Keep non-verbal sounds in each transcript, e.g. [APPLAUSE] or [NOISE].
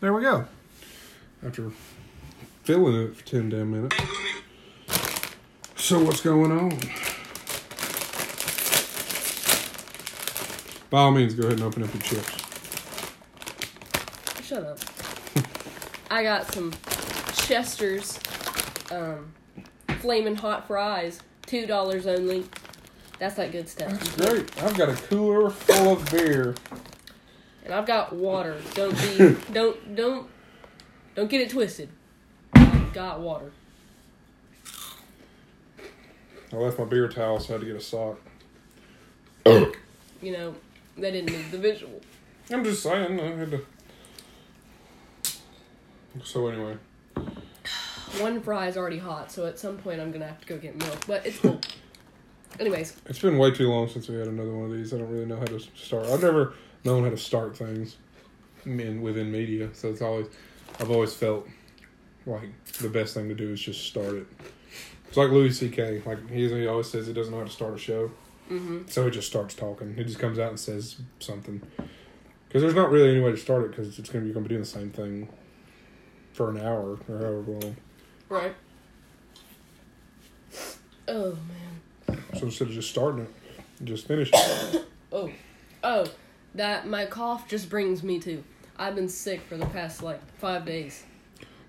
There we go. After filling it for 10 damn minutes. So, what's going on? By all means, go ahead and open up your chips. Shut up. [LAUGHS] I got some Chester's um, flaming hot fries. Two dollars only. That's that good stuff. That's great. I've got a cooler full of beer. And I've got water. Don't be [LAUGHS] don't don't don't get it twisted. I've got water. I left my beer towel, so I had to get a sock. You know, that didn't need the visual. I'm just saying, I had to. So, anyway. One fry is already hot, so at some point I'm gonna have to go get milk. But it's cool. [LAUGHS] Anyways, It's been way too long since we had another one of these. I don't really know how to start. I've never known how to start things in within media, so it's always I've always felt like the best thing to do is just start it. It's like Louis C.K. Like he, he always says he doesn't know how to start a show, hmm so he just starts talking. He just comes out and says something because there's not really any way to start it because it's gonna be going to be doing the same thing for an hour or however long. right. Oh man. So instead of just starting it, just finish it. [COUGHS] Oh, oh, that my cough just brings me to. I've been sick for the past like five days.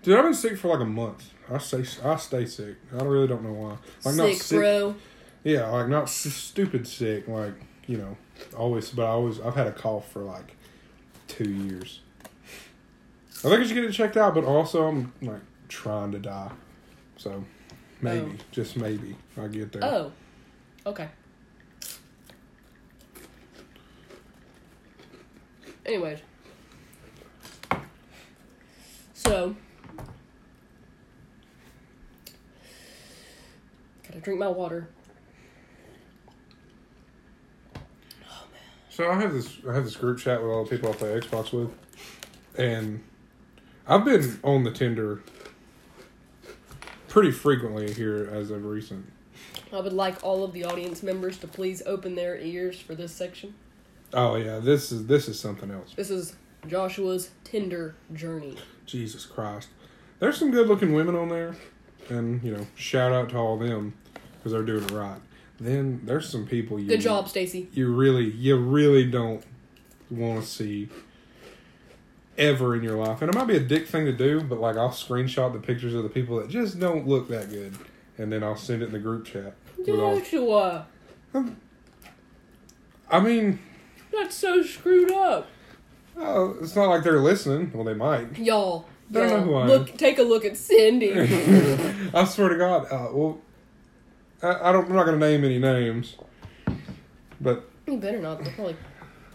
Dude, I've been sick for like a month. I stay, I stay sick. I really don't know why. Like not sick, bro. Yeah, like not s- stupid sick. Like you know, always. But I always, I've had a cough for like two years. I think I should get it checked out, but also I'm like trying to die. So maybe, Oh. just maybe, I get there. Oh, okay. Anyways, so gotta drink my water. So I have this I have this group chat with all the people I play Xbox with, and I've been on the Tinder pretty frequently here as of recent. I would like all of the audience members to please open their ears for this section. Oh yeah, this is this is something else. This is Joshua's Tinder journey. Jesus Christ, there's some good looking women on there, and you know shout out to all of them because they're doing it right. Then there's some people you Good job, Stacy. you really you really don't want to see ever in your life. And it might be a dick thing to do, but like I'll screenshot the pictures of the people that just don't look that good, and then I'll send it in the group chat. all- Joshua, I mean, that's so screwed up. oh, it's not like they're listening. Well, they might. Y'all, They don't know who I am. look, take a look at Cindy. [LAUGHS] I swear to God. Uh, well, I, I don't. I'm not gonna name any names, but you better not. They'll probably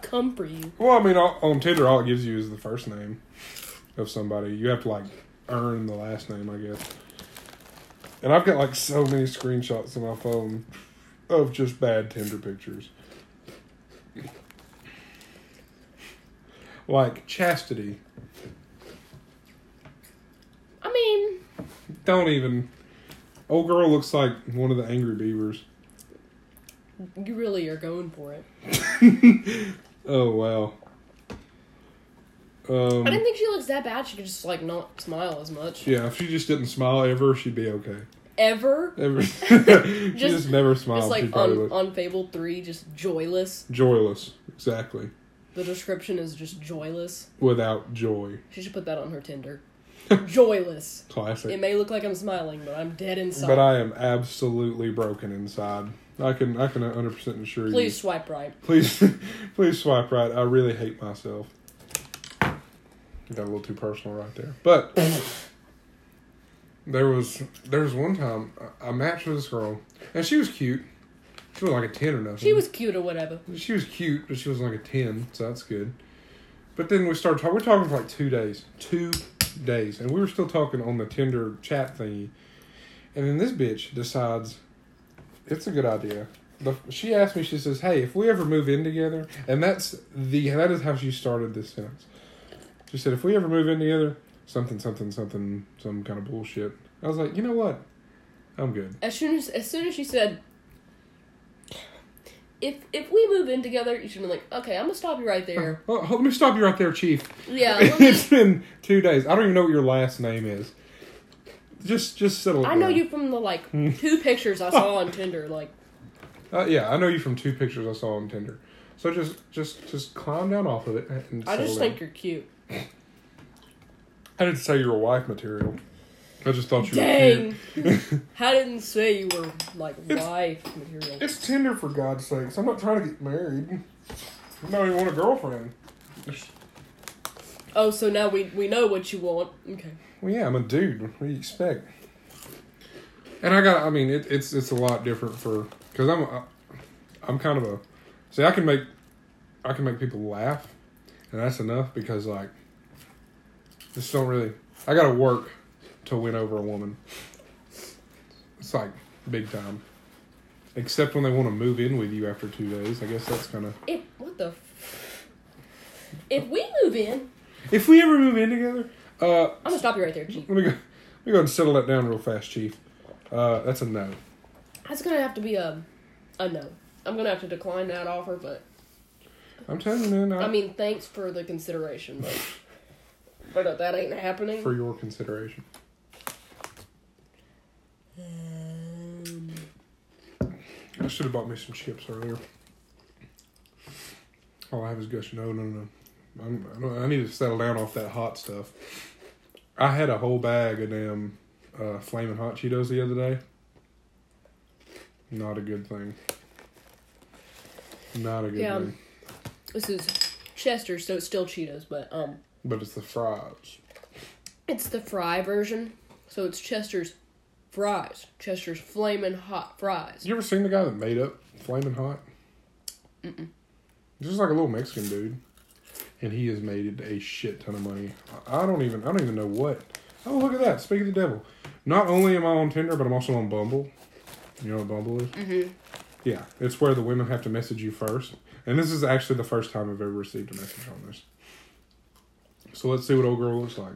come for you. well, I mean, on Tinder, all it gives you is the first name of somebody. You have to like earn the last name, I guess. And I've got like so many screenshots on my phone of just bad Tinder pictures. Like chastity. I mean, Don't even. Old girl looks like one of the angry beavers. you really are going for it. [LAUGHS] Oh wow. Um, I didn't think she looks that bad. She could just like not smile as much. yeah, if she just didn't smile ever, she'd be okay. Ever. Ever, [LAUGHS] [LAUGHS] she just, Just- never smiled. Just like on, on Fable 3, just joyless. joyless, exactly, The description is just joyless. without joy. She should put that on her Tinder. [LAUGHS] joyless. Classic. It may look like I'm smiling, but I'm dead inside. But I am absolutely broken inside. I can I can 100 percent assure Please you. Please swipe right. Please, [LAUGHS] please swipe right. I really hate myself. Got a little too personal right there, but [LAUGHS] there was there was one time I matched with this girl, and she was cute. She was like a ten or nothing. She was cute or whatever. she was cute, but she was like a ten, so that's good. But then we started talking. We're talking for like two days, two days, and we were still talking on the Tinder chat thingy. And then this bitch decides it's a good idea. The, she asked me. She says, "Hey, if we ever move in together," and that's the that is how she started this sentence. She said, "If we ever move in together, something, something, something, some kind of bullshit." I was like, "You know what? I'm good." As soon as as soon as she said, if if we move in together, you should be like, okay, I'm gonna stop you right there. [LAUGHS] Oh, let me stop you right there, Chief. Yeah, [LAUGHS] me- it's been two days. I don't even know what your last name is. Just, just settle. I know down. you from the like two pictures I saw [LAUGHS] on Tinder. Like, Uh, yeah, I know you from two pictures I saw on Tinder. So just, just, just climb down off of it. And I just settle think you're cute. I didn't say you were a wife material. I just thought you were Dang, cute. [LAUGHS] I didn't say you were like wife material. It's Tinder for God's sakes. I'm not trying to get married. I don't even want a girlfriend. Oh, so now we we know what you want. Okay. Well, yeah, I'm a dude. What do you expect? And I got. I mean, it, it's it's a lot different for because I'm a, I'm kind of a. See, I can make I can make people laugh, and that's enough because like, just don't really. I got to work to win over a woman. It's like big time. Except when they want to move in with you after two days. I guess that's kind of. If what the. F- if we move in, If we ever move in together, uh, I'm gonna stop you right there, Chief. let me go. Let me go and settle that down real fast, Chief. Uh, that's a no. That's gonna have to be a a no. I'm gonna have to decline that offer, but I'm telling you, man. I, I mean, thanks for the consideration, but [LAUGHS] but that ain't happening. for your consideration. I should have bought me some chips earlier. All I have is gush. No, no, no. I'm, I, don't, I need to settle down off that hot stuff. I had a whole bag of damn uh, flaming hot Cheetos the other day. Not a good thing. Not a good Yeah. thing. this is Chester, so it's still Cheetos, but um, But it's the fries. it's the fry version, so it's Chester's fries, Chester's flaming hot fries. You ever seen the guy that made up Flaming Hot? Mm-mm. Just like a little Mexican dude, and he has made a shit ton of money. I I don't even I don't even know what. Oh look at that! Speak of the devil. Not only am I on Tinder, but I'm also on Bumble. You know what Bumble is? Mm-hmm. Yeah, it's where the women have to message you first, and this is actually the first time I've ever received a message on this. So let's see what old girl looks like.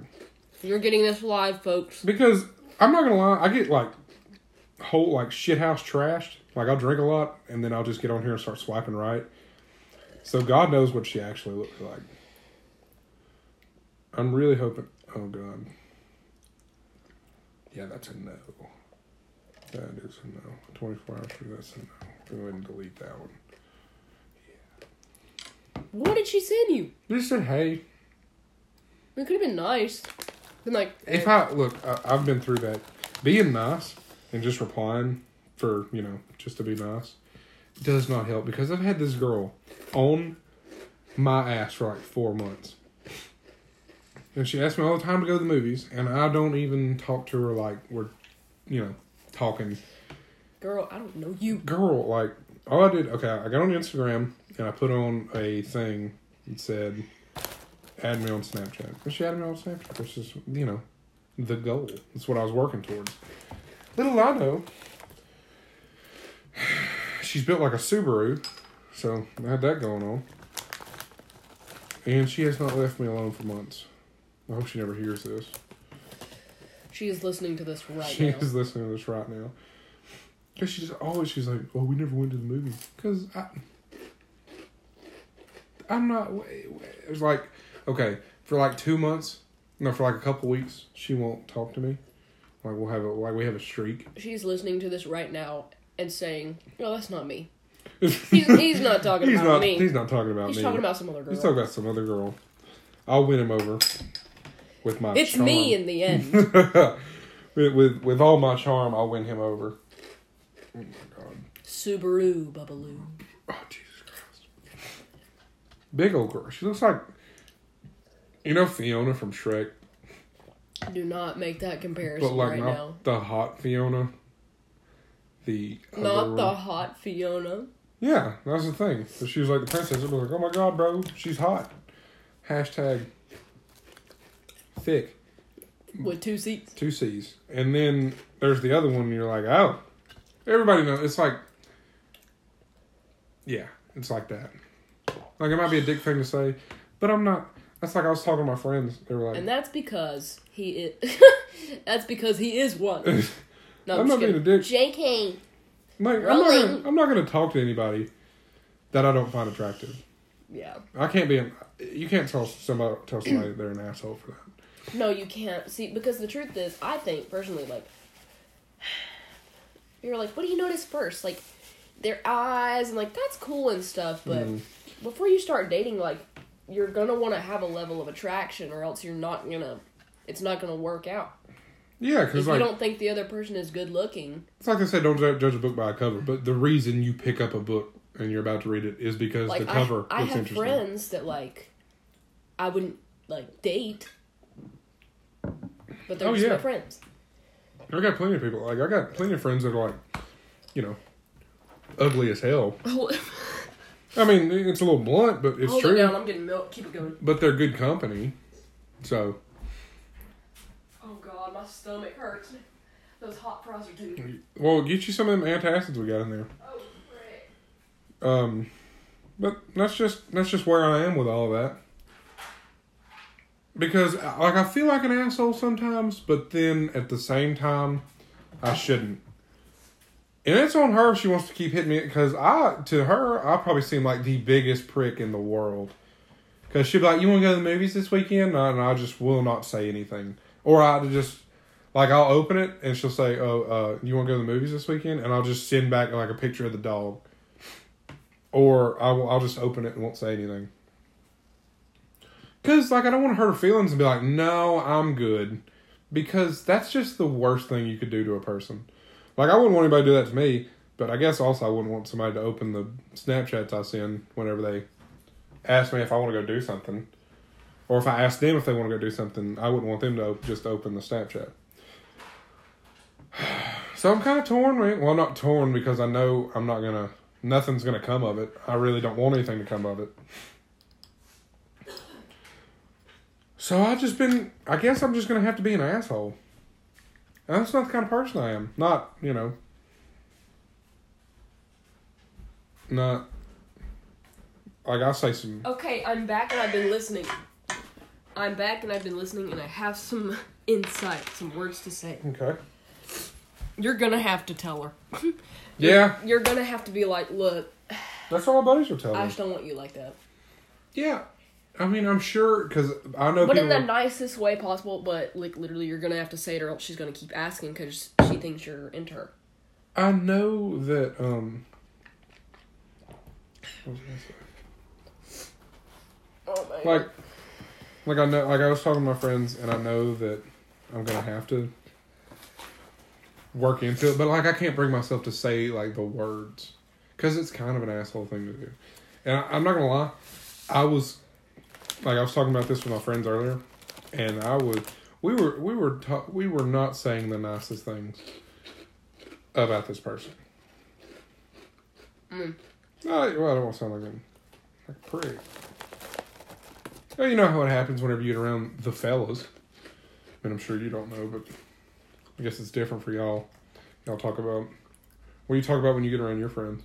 You're getting this live, folks. Because I'm not gonna lie, I get like whole like shit house trashed. Like I'll drink a lot and then I'll just get on here and start swiping right. So God knows what she actually looks like. I'm really hoping. Oh God. Yeah, that's a no. That is a no. 24 hours. That's a no. Go ahead and delete that one. Yeah. What did she send you? Just said hey. It could have been nice. Like, If I look, I, I've been through that. Being nice and just replying for you know just to be nice does not help because I've had this girl on my ass for like four months, and she asks me all the time to go to the movies, and I don't even talk to her like we're, you know, talking. girl, I don't know you. Girl, like all I did, okay, I got on Instagram and I put on a thing that said, "Add me on Snapchat." And she added me on Snapchat, which is you know, the goal. That's what I was working towards. Little I know, she's built like a Subaru, so I had that going on. And she has not left me alone for months. I hope she never hears this. She is listening to this right she now. is listening to this right now. Cause she just always she's like, "Oh, we never went to the movie." Cause I, I'm not. It was like, okay, for like two months, no, for like a couple weeks, she won't talk to me. Like we'll have a like we have a streak. She's listening to this right now and saying, "No, that's not me." He's, he's not [LAUGHS] talking he's about not. me. He's not talking about He's me. talking about some other girl. He's talking about some other girl. I'll win him over with my. it's charm. me in the end. [LAUGHS] with, with with all my charm, I'll win him over. Oh my god. Subaru Bubbaloo. Oh Jesus Christ! Big old girl. She looks like you know Fiona from Shrek, Do not make that comparison but like right not now. the hot Fiona. The other Not the one. hot Fiona. yeah, that's the thing. So she was like the princess. It was like, oh my god, bro, she's hot. Hashtag thick with two seats. two C's, and then there's the other one. And you're like, oh, everybody knows. It's like, yeah, it's like that. Like it might be a dick thing to say, but I'm not. That's like I was talking to my friends. They were like, And that's because he is. [LAUGHS] that's because he is one. [LAUGHS] No, I'm I'm not being a dick. JK. I'm, like, I'm not gonna, I'm not gonna talk to anybody that I don't find attractive. Yeah. I can't be an. You can't tell somebody tell somebody they're an asshole for that. No, you can't. See, because the truth is, I think personally, like, [SIGHS] you're like, what do you notice first? Like, their eyes, and like, that's cool and stuff, but Mm. before you start dating, like, you're gonna want to have a level of attraction, or else you're not gonna, it's not gonna work out. Yeah, because you don't think the other person is good looking, it's like I said, don't judge a book by a cover. But the reason you pick up a book and you're about to read it is because like, the cover I, I have interesting. friends that, like, I wouldn't, like, date, but they're Oh, just my friends. I got plenty of people. Like I got plenty of friends that are like, you know, ugly as hell. [LAUGHS] I mean, it's a little blunt, but it's Hold true. it down, I'm getting milk. Keep it going. But they're good company. So Oh god, my stomach hurts. Those hot fries are too. well, get you some of them antacids we got in there. Oh, frick. Um, but that's just that's just where I am with all of that. Because like I feel like an asshole sometimes, but then at the same time, I shouldn't. And it's on her if she wants to keep hitting me because I to her I probably seem like the biggest prick in the world. Because she'd be like, "You want to go to the movies this weekend?" And I just will not say anything, or I just like I'll open it and she'll say, "Oh, uh, you want to go to the movies this weekend?" And I'll just send back like a picture of the dog or I will, I'll just open it and won't say anything. Cause like I don't want to hurt her feelings and be like, no, I'm good, because that's just the worst thing you could do to a person. Like I wouldn't want anybody to do that to me, but I guess also I wouldn't want somebody to open the Snapchats I send whenever they ask me if I want to go do something, or if I ask them if they want to go do something. I wouldn't want them to just open the Snapchat. [SIGHS] So I'm kind of torn. Well, not torn because I know I'm not gonna nothing's gonna come of it. I really don't want anything to come of it. So I've just been. I guess I'm just gonna have to be an asshole. And that's not the kind of person I am. Not you know. Not. Like I'll say some. Okay, I'm back and I've been listening. I'm back and I've been listening and I have some insight, some words to say. Okay. You're gonna have to tell her. [LAUGHS] Yeah, You're gonna have to be like, look, that's what my buddies are telling I me. just don't want you like that. Yeah, I mean I'm sure because I know But in the nicest way possible, but like literally you're gonna have to say it or else she's gonna keep asking because she thinks you're into her. I know that um what was I say? Oh my like like I know like I was talking to my friends and I know that I'm gonna have to work into it, but like I can't bring myself to say like the words because it's kind of an asshole thing to do. And I, I'm not gonna lie, I was like I was talking about this with my friends earlier, and I was we were we were ta- we were not saying the nicest things about this person. Mm. No, well, I don't want to sound like a, like a prick. Well, you know how it happens whenever you get around the fellas. I mean, I'm sure you don't know, but I guess it's different for y'all. Y'all talk about what do you talk about when you get around your friends?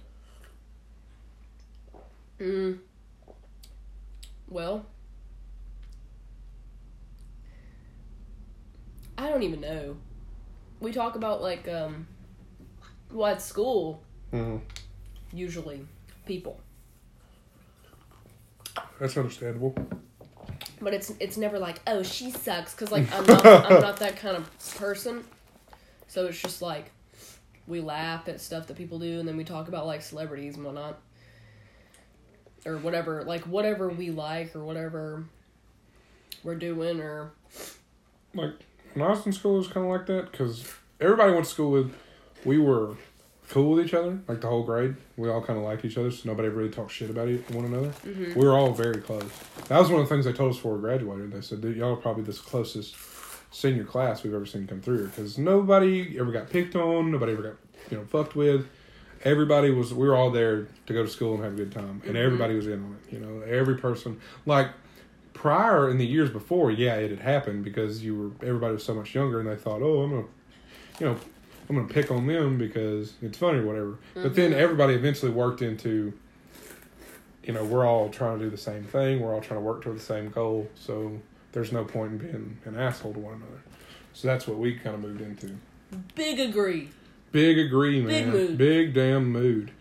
Mm. Well, I don't even know. We talk about like um, well at school Mm-hmm. usually people, That's understandable. but it's it's never like oh she sucks because like I'm not [LAUGHS] I'm not that kind of person. So it's just like we laugh at stuff that people do, and then we talk about like celebrities and whatnot, or whatever like whatever we like or whatever we're doing or Like when I was in school, it was kind of like that because everybody went to school with. We were cool with each other, like the whole grade. We all kind of liked each other, so nobody really talked shit about one another. Mhm. We were all very close. That was one of the things they told us before we graduated. They said, y'all are probably the closest senior class we've ever seen come through because nobody ever got picked on, nobody ever got you know fucked with. Everybody was. We were all there to go to school and have a good time, and Mhm. everybody was in on it. You know, every person like." Prior in the years before, yeah, it had happened because you were everybody was so much younger, and they thought, "Oh, I'm gonna, you know, I'm gonna pick on them because it's funny or whatever." But then Mhm. everybody eventually worked into, you know, we're all trying to do the same thing. We're all trying to work toward the same goal. So there's no point in being an asshole to one another. So that's what we kind of moved into. big agree. Big agree, Big man. mood. Big damn mood.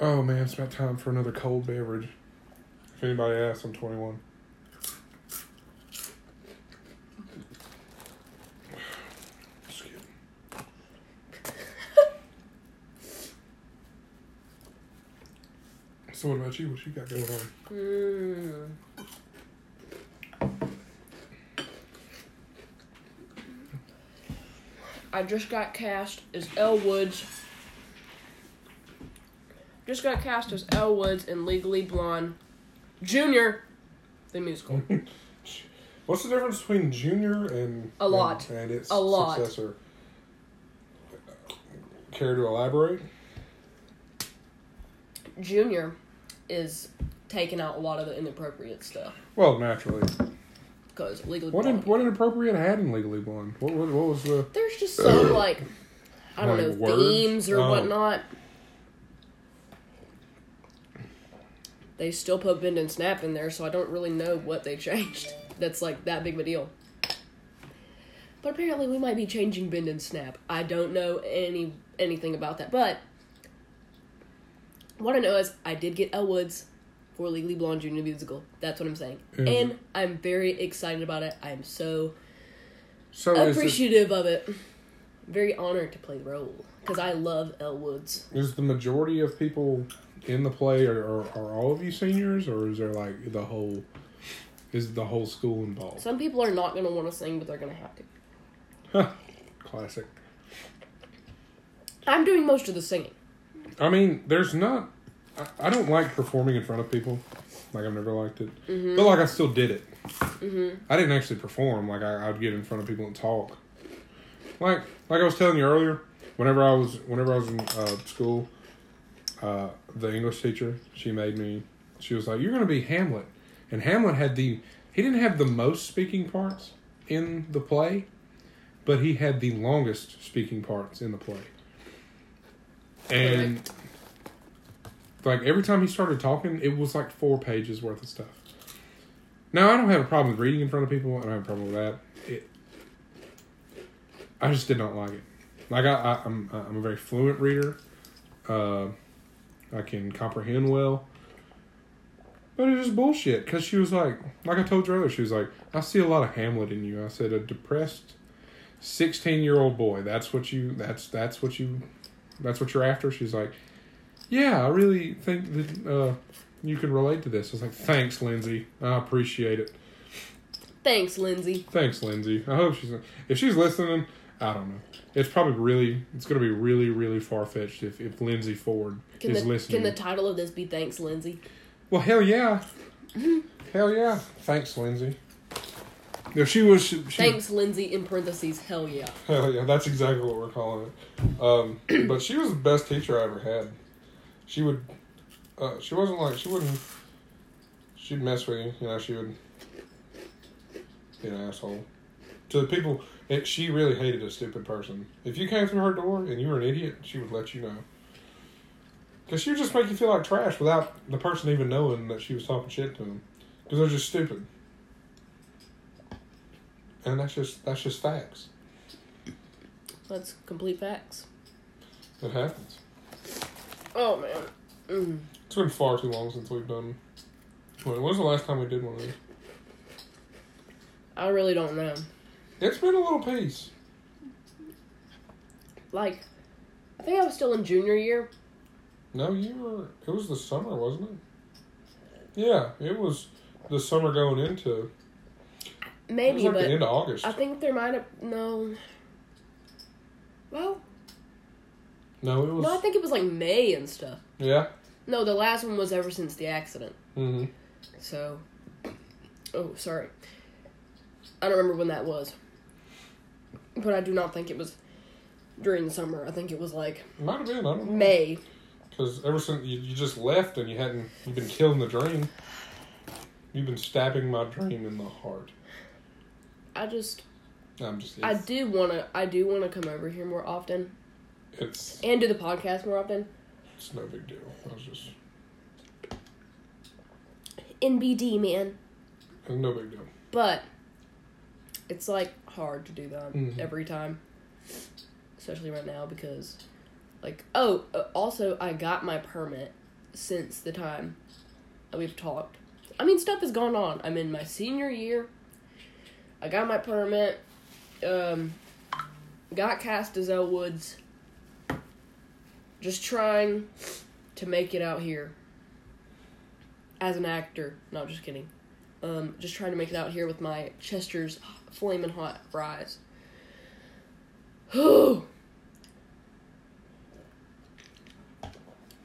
Oh man, it's about time for another cold beverage. If anybody asks, I'm 21. Skip. so what about you? What you got going on? Mm. I just got cast as Elle Woods. Just got cast as Elle Woods in Legally Blonde Junior, the musical. [LAUGHS] What's the difference between Junior and A lot. and, and its A lot. successor? Care to elaborate? Junior is taking out a lot of the inappropriate stuff Well, naturally. because Legally What Blonde. in, what inappropriate had in Legally Blonde? What what, what was the? There's just some like I don't Like know words? themes or Oh. whatnot. They still put Bend and Snap in there, so I don't really know what they changed. [LAUGHS] That's like that big of a deal. But apparently, we might be changing Bend and Snap. I don't know any anything about that, but what I know is I did get Elle Woods for Legally Blonde Junior musical. That's what I'm saying, Mhm. and I'm very excited about it. I'm so So appreciative of it. Very honored to play the role because I love Elle Woods. is the majority of people in the play are, are are all of you seniors, or is there like the whole? Is the whole school involved? Some people are not gonna want to sing, but they're gonna have to. Classic. I'm doing most of the singing. I mean, there's not. I, I don't like performing in front of people. Like I've never liked it, Mm-hmm. but like I still did it. I didn't actually perform. Like I, I'd get in front of people and talk. Like like I was telling you earlier, whenever I was whenever I was in uh, school, uh, the English teacher she made me. She was like, "You're going to be Hamlet," and Hamlet had the he didn't have the most speaking parts in the play, but he had the longest speaking parts in the play. And like every time he started talking, it was like four pages worth of stuff. Now I don't have a problem with reading in front of people. I don't have a problem with that. It, I just did not like it. Like I, I I'm I'm a very fluent reader. Uh, I can comprehend well. But it's just bullshit. Cause she was like, like I told you earlier, she was like, I see a lot of Hamlet in you. I said, a depressed, sixteen year old boy. That's what you. That's that's what you. That's what you're after. She's like, yeah, I really think that uh, you can relate to this. I was like, thanks, Lindsay. I appreciate it. Thanks, Lindsay. Thanks, Lindsay. I hope she's if she's listening. I don't know. It's probably really. It's going to be really, really far fetched if if Lindsay Ford Can is the listening. can the title of this be Thanks, Lindsay? well, hell yeah, [LAUGHS] hell yeah. Thanks, Lindsay. If she was, she, she- Thanks, Lindsay. In parentheses, hell yeah. Hell yeah, that's exactly what we're calling it. Um, [CLEARS THROAT] but she was the best teacher I ever had. She would, uh, she wasn't like she wouldn't. She'd mess with you, you know. She would be an asshole to the people. It, she really hated a stupid person. If you came through her door and you were an idiot, she would let you know. Cause she would just make you feel like trash without the person even knowing that she was talking shit to them, because they're just stupid. And that's just that's just facts. That's complete facts. It happens. Oh man. Mm. It's been far too long since we've done. Wait, When was the last time we did one of these? I really don't know. It's been a little piece. Like, I think I was still in junior year. No, you were. It was the summer, wasn't it? Yeah, it was the summer going into. Maybe, like but the end of August. I think there might have no. Well, no, it was. no, I think it was like May and stuff. yeah. No, the last one was ever since the accident. Mm-hmm. So, oh, sorry. I don't remember when that was. But I do not think it was during the summer. I think it was like Might have been. I don't know. May. Because ever since you, you just left and you hadn't, you've been killing the dream. You've been stabbing my dream in the heart. I just I'm just. I do want to I do want to come over here more often it's and do the podcast more often. it's no big deal. I was just NBD, man. no big deal. But it's like hard to do that Mhm. every time. Especially right now because like oh, uh, also I got my permit since the time that we've talked. I mean, stuff has gone on. I'm in my senior year. I got my permit. Um, got cast as Elle Woods. Just trying to make it out here as an actor. No, just kidding. Um, just trying to make it out here with my Chester's flaming hot fries. [SIGHS]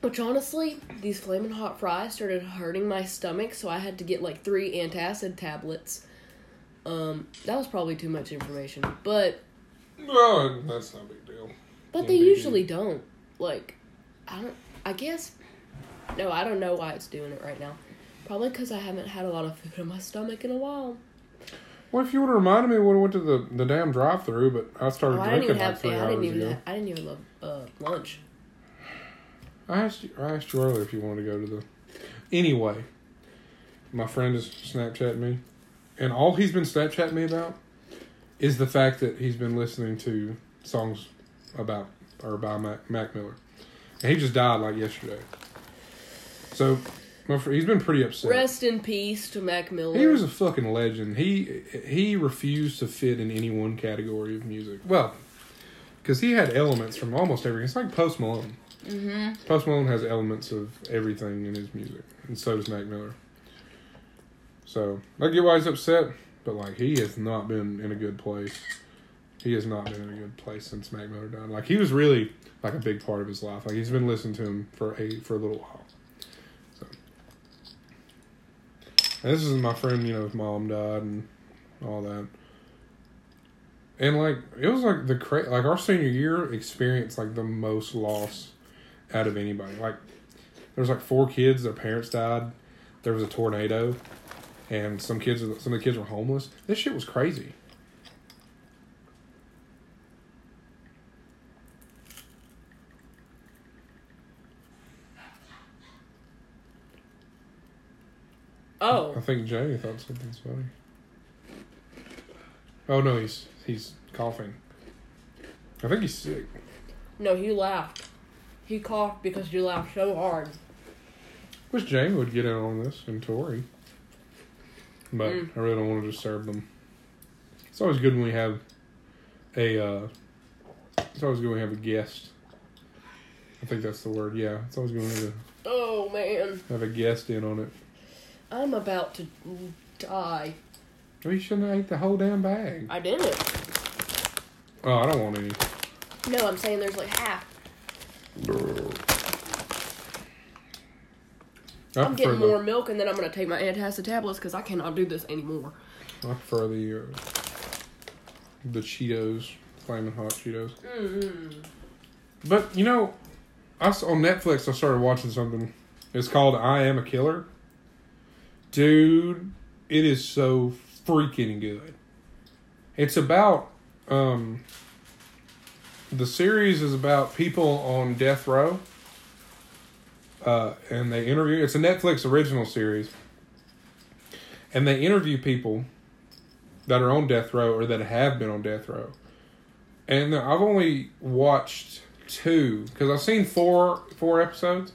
Which honestly, these flaming hot fries started hurting my stomach, so I had to get like three antacid tablets. Um, that was probably too much information, but no, that's not a big deal. but they usually don't. Like, I don't. I guess. No, I don't know why it's doing it right now. Probably because I haven't had a lot of food in my stomach in a while. Well, if you would have reminded me when I went to the, the damn drive through, but I started Oh, I didn't drinking even like have. three I hours didn't even. ago. Have, I didn't even love uh, lunch. I asked you. I asked you earlier if you wanted to go to the. Anyway, my friend is Snapchatting me, and all he's been Snapchatting me about is the fact that he's been listening to songs about or by Mac, Mac Miller, and he just died like yesterday. So, he's been pretty upset. Rest in peace to Mac Miller. He was a fucking legend. He he refused to fit in any one category of music. Well, because he had elements from almost everything. It's like Post Malone. mm-hmm. Post Malone has elements of everything in his music, and so does Mac Miller. So I get why he's upset, but like he has not been in a good place. He has not been in a good place since Mac Miller died. Like he was really like a big part of his life. Like he's been listening to him for a for a little while. So this is my friend. You know, his mom died and all that. And like it was like the cra- like our senior year experienced like the most loss out of anybody. Like there was like four kids, their parents died. There was a tornado, and some kids some of the kids were homeless. This shit was crazy. Oh, I think Jamie thought something's funny. Oh no, he's he's coughing. I think he's sick. no, he laughed. He coughed because you laughed so hard. Wish Jamie would get in on this and Tori. But Mm. I really don't want to disturb them. It's always good when we have a uh it's always good when we have a guest. I think that's the word, yeah. It's always good when we have a, Oh man, have a guest in on it. I'm about to die. We shouldn't have ate the whole damn bag. I didn't. Oh, I don't want any. No, I'm saying there's like half. I I'm getting the, more milk, and then I'm gonna take my antacid tablets because I cannot do this anymore. I prefer the uh, the Cheetos, flaming hot Cheetos. Mm-hmm. But you know, I on Netflix I started watching something. It's called I Am a Killer. Dude, it is so freaking good. It's about um the series is about people on death row. Uh, and they interview it's a Netflix original series. And they interview people that are on death row or that have been on death row. And I've only watched two because I've seen four four episodes,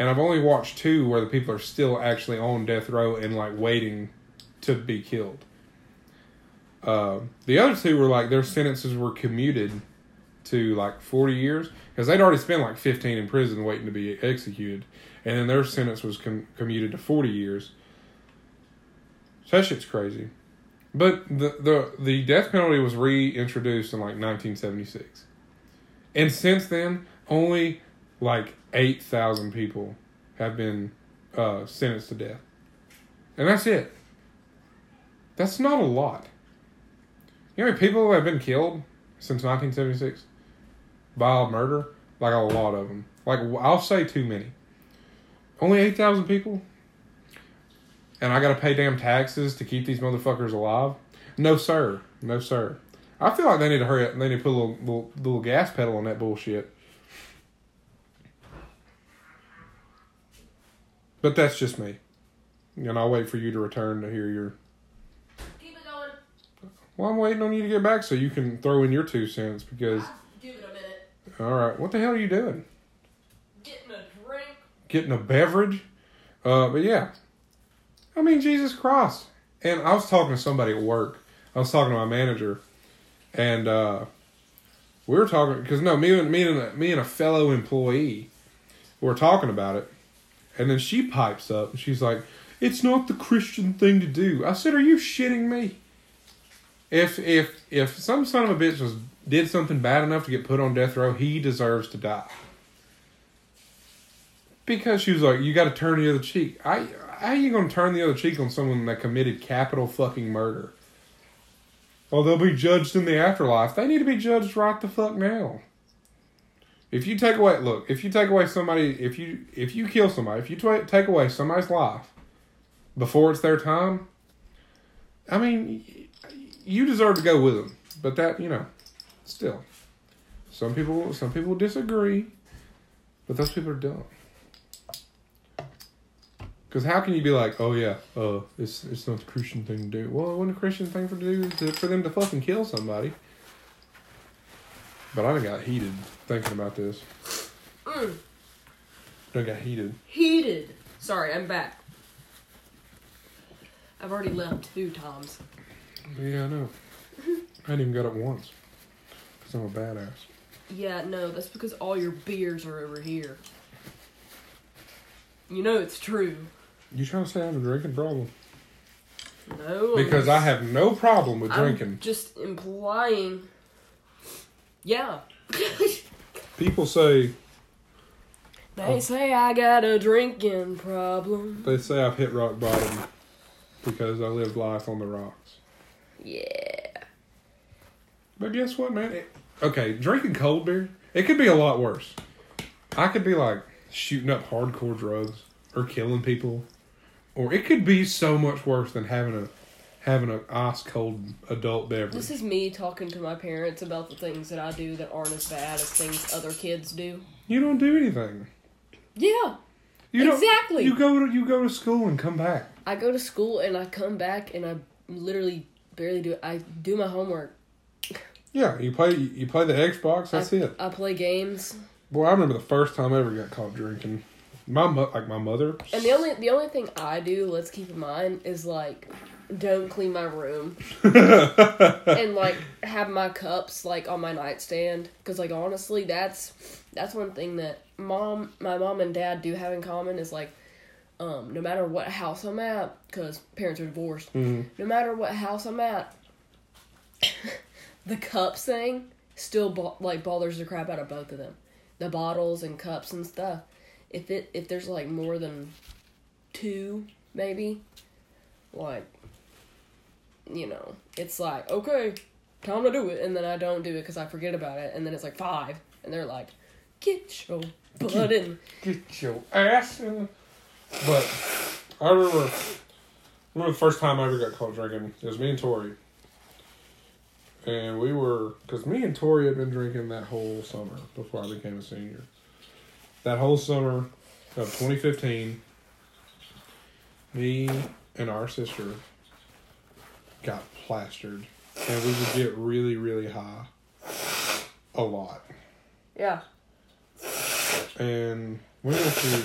and I've only watched two where the people are still actually on death row and like waiting to be killed. Uh, the other two were like their sentences were commuted to like forty years because they'd already spent like fifteen in prison waiting to be executed, and then their sentence was com- commuted to forty years. So that shit's crazy. But the, the the death penalty was reintroduced in like 1976, and since then, only like 8,000 people have been uh, sentenced to death, and that's it. That's not a lot. You know, people have been killed since 1976 by murder. Like a lot of them. Like I'll say too many. Only 8,000 people and I gotta pay damn taxes to keep these motherfuckers alive? No, sir. No, sir. I feel like they need to hurry up. And they need to put a little, little, little gas pedal on that bullshit. But that's just me. And I'll wait for you to return to hear your. Keep it going. Well, I'm waiting on you to get back so you can throw in your two cents because. Give it a minute. All right. What the hell are you doing? Getting a drink. getting a beverage. Uh, but yeah, I mean Jesus Christ. And I was talking to somebody at work. I was talking to my manager, and uh, we were talking because no, me and me and me and a fellow employee were talking about it, and then she pipes up and she's like, "It's not the Christian thing to do." I said, "Are you shitting me?" If if if some son of a bitch was did something bad enough to get put on death row, he deserves to die. Because she was like, "You got to turn the other cheek." I how you gonna turn the other cheek on someone that committed capital fucking murder? Well, they'll be judged in the afterlife. They need to be judged right the fuck now. If you take away, look, if you take away somebody, if you if you kill somebody, if you t- take away somebody's life before it's their time, I mean, you deserve to go with them. But that, you know, still, some people some people disagree, but those people are dumb. Because how can you be like, oh yeah, uh, it's it's not the Christian thing to do? Well, it wasn't a Christian thing for to do to, for them to fucking kill somebody. But I got heated thinking about this. Mm, Done got heated. heated. Sorry, I'm back. I've already left two times. Yeah, I know. [LAUGHS] I didn't even got it once. Cause I'm a badass. Yeah, no, that's because all your beers are over here. You know it's true. You trying to say I have a drinking problem? No. I'm Because I have no problem with I'm drinking. just implying. Yeah. [LAUGHS] People say They say I got a drinking problem. they say I've hit rock bottom because I live life on the rocks. Yeah. But guess what, man? It, okay, drinking cold beer, it could be a lot worse. I could be like shooting up hardcore drugs or killing people, or it could be so much worse than having a having an ice cold adult beverage. This is me talking to my parents about the things that I do that aren't as bad as things other kids do. you don't do anything. Yeah. You don't, Exactly. You go to you go to school and come back. I go to school and I come back and I literally barely do. I do my homework. Yeah, you play you play the Xbox. That's I, it. I play games. Boy, I remember the first time I ever got caught drinking. My mo- like my mother. And the only the only thing I do, let's keep in mind, is like don't clean my room [LAUGHS] and like have my cups like on my nightstand. Because like honestly that's that's one thing that mom my mom and dad do have in common is like um no matter what house i'm at because parents are divorced Mhm. no matter what house i'm at the cups thing still bo- like bothers the crap out of both of them. The bottles and cups and stuff. If it if there's like more than two maybe like you know it's like okay time to do it and then i don't do it because i forget about it and then it's like five and they're like get your butt in Get your ass in. But I remember, remember the first time I ever got caught drinking. It was me and Tori, and we were because me and Tori had been drinking that whole summer before I became a senior. That whole summer of 2015, me and our sister got plastered, and we would get really, really high, a lot. yeah And we went to.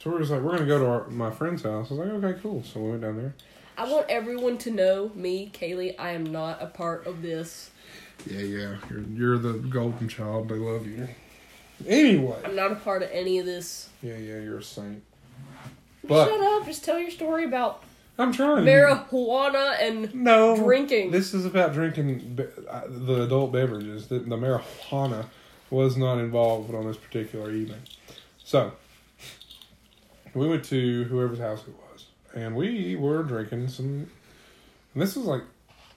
Tori was like, "We're gonna go to our, my friend's house." I was like, "Okay, cool." So we went down there. i want everyone to know me kaylee i am not a part of this Yeah, yeah. You're you're the golden child. They love you. Anyway. i'm not a part of any of this Yeah, yeah. You're a saint. But shut up just tell your story about I'm trying. marijuana and No. drinking. This is about drinking uh, the adult beverages. The, the marijuana was not involved on this particular evening. So we went to whoever's house it was, and we were drinking some. And this was like,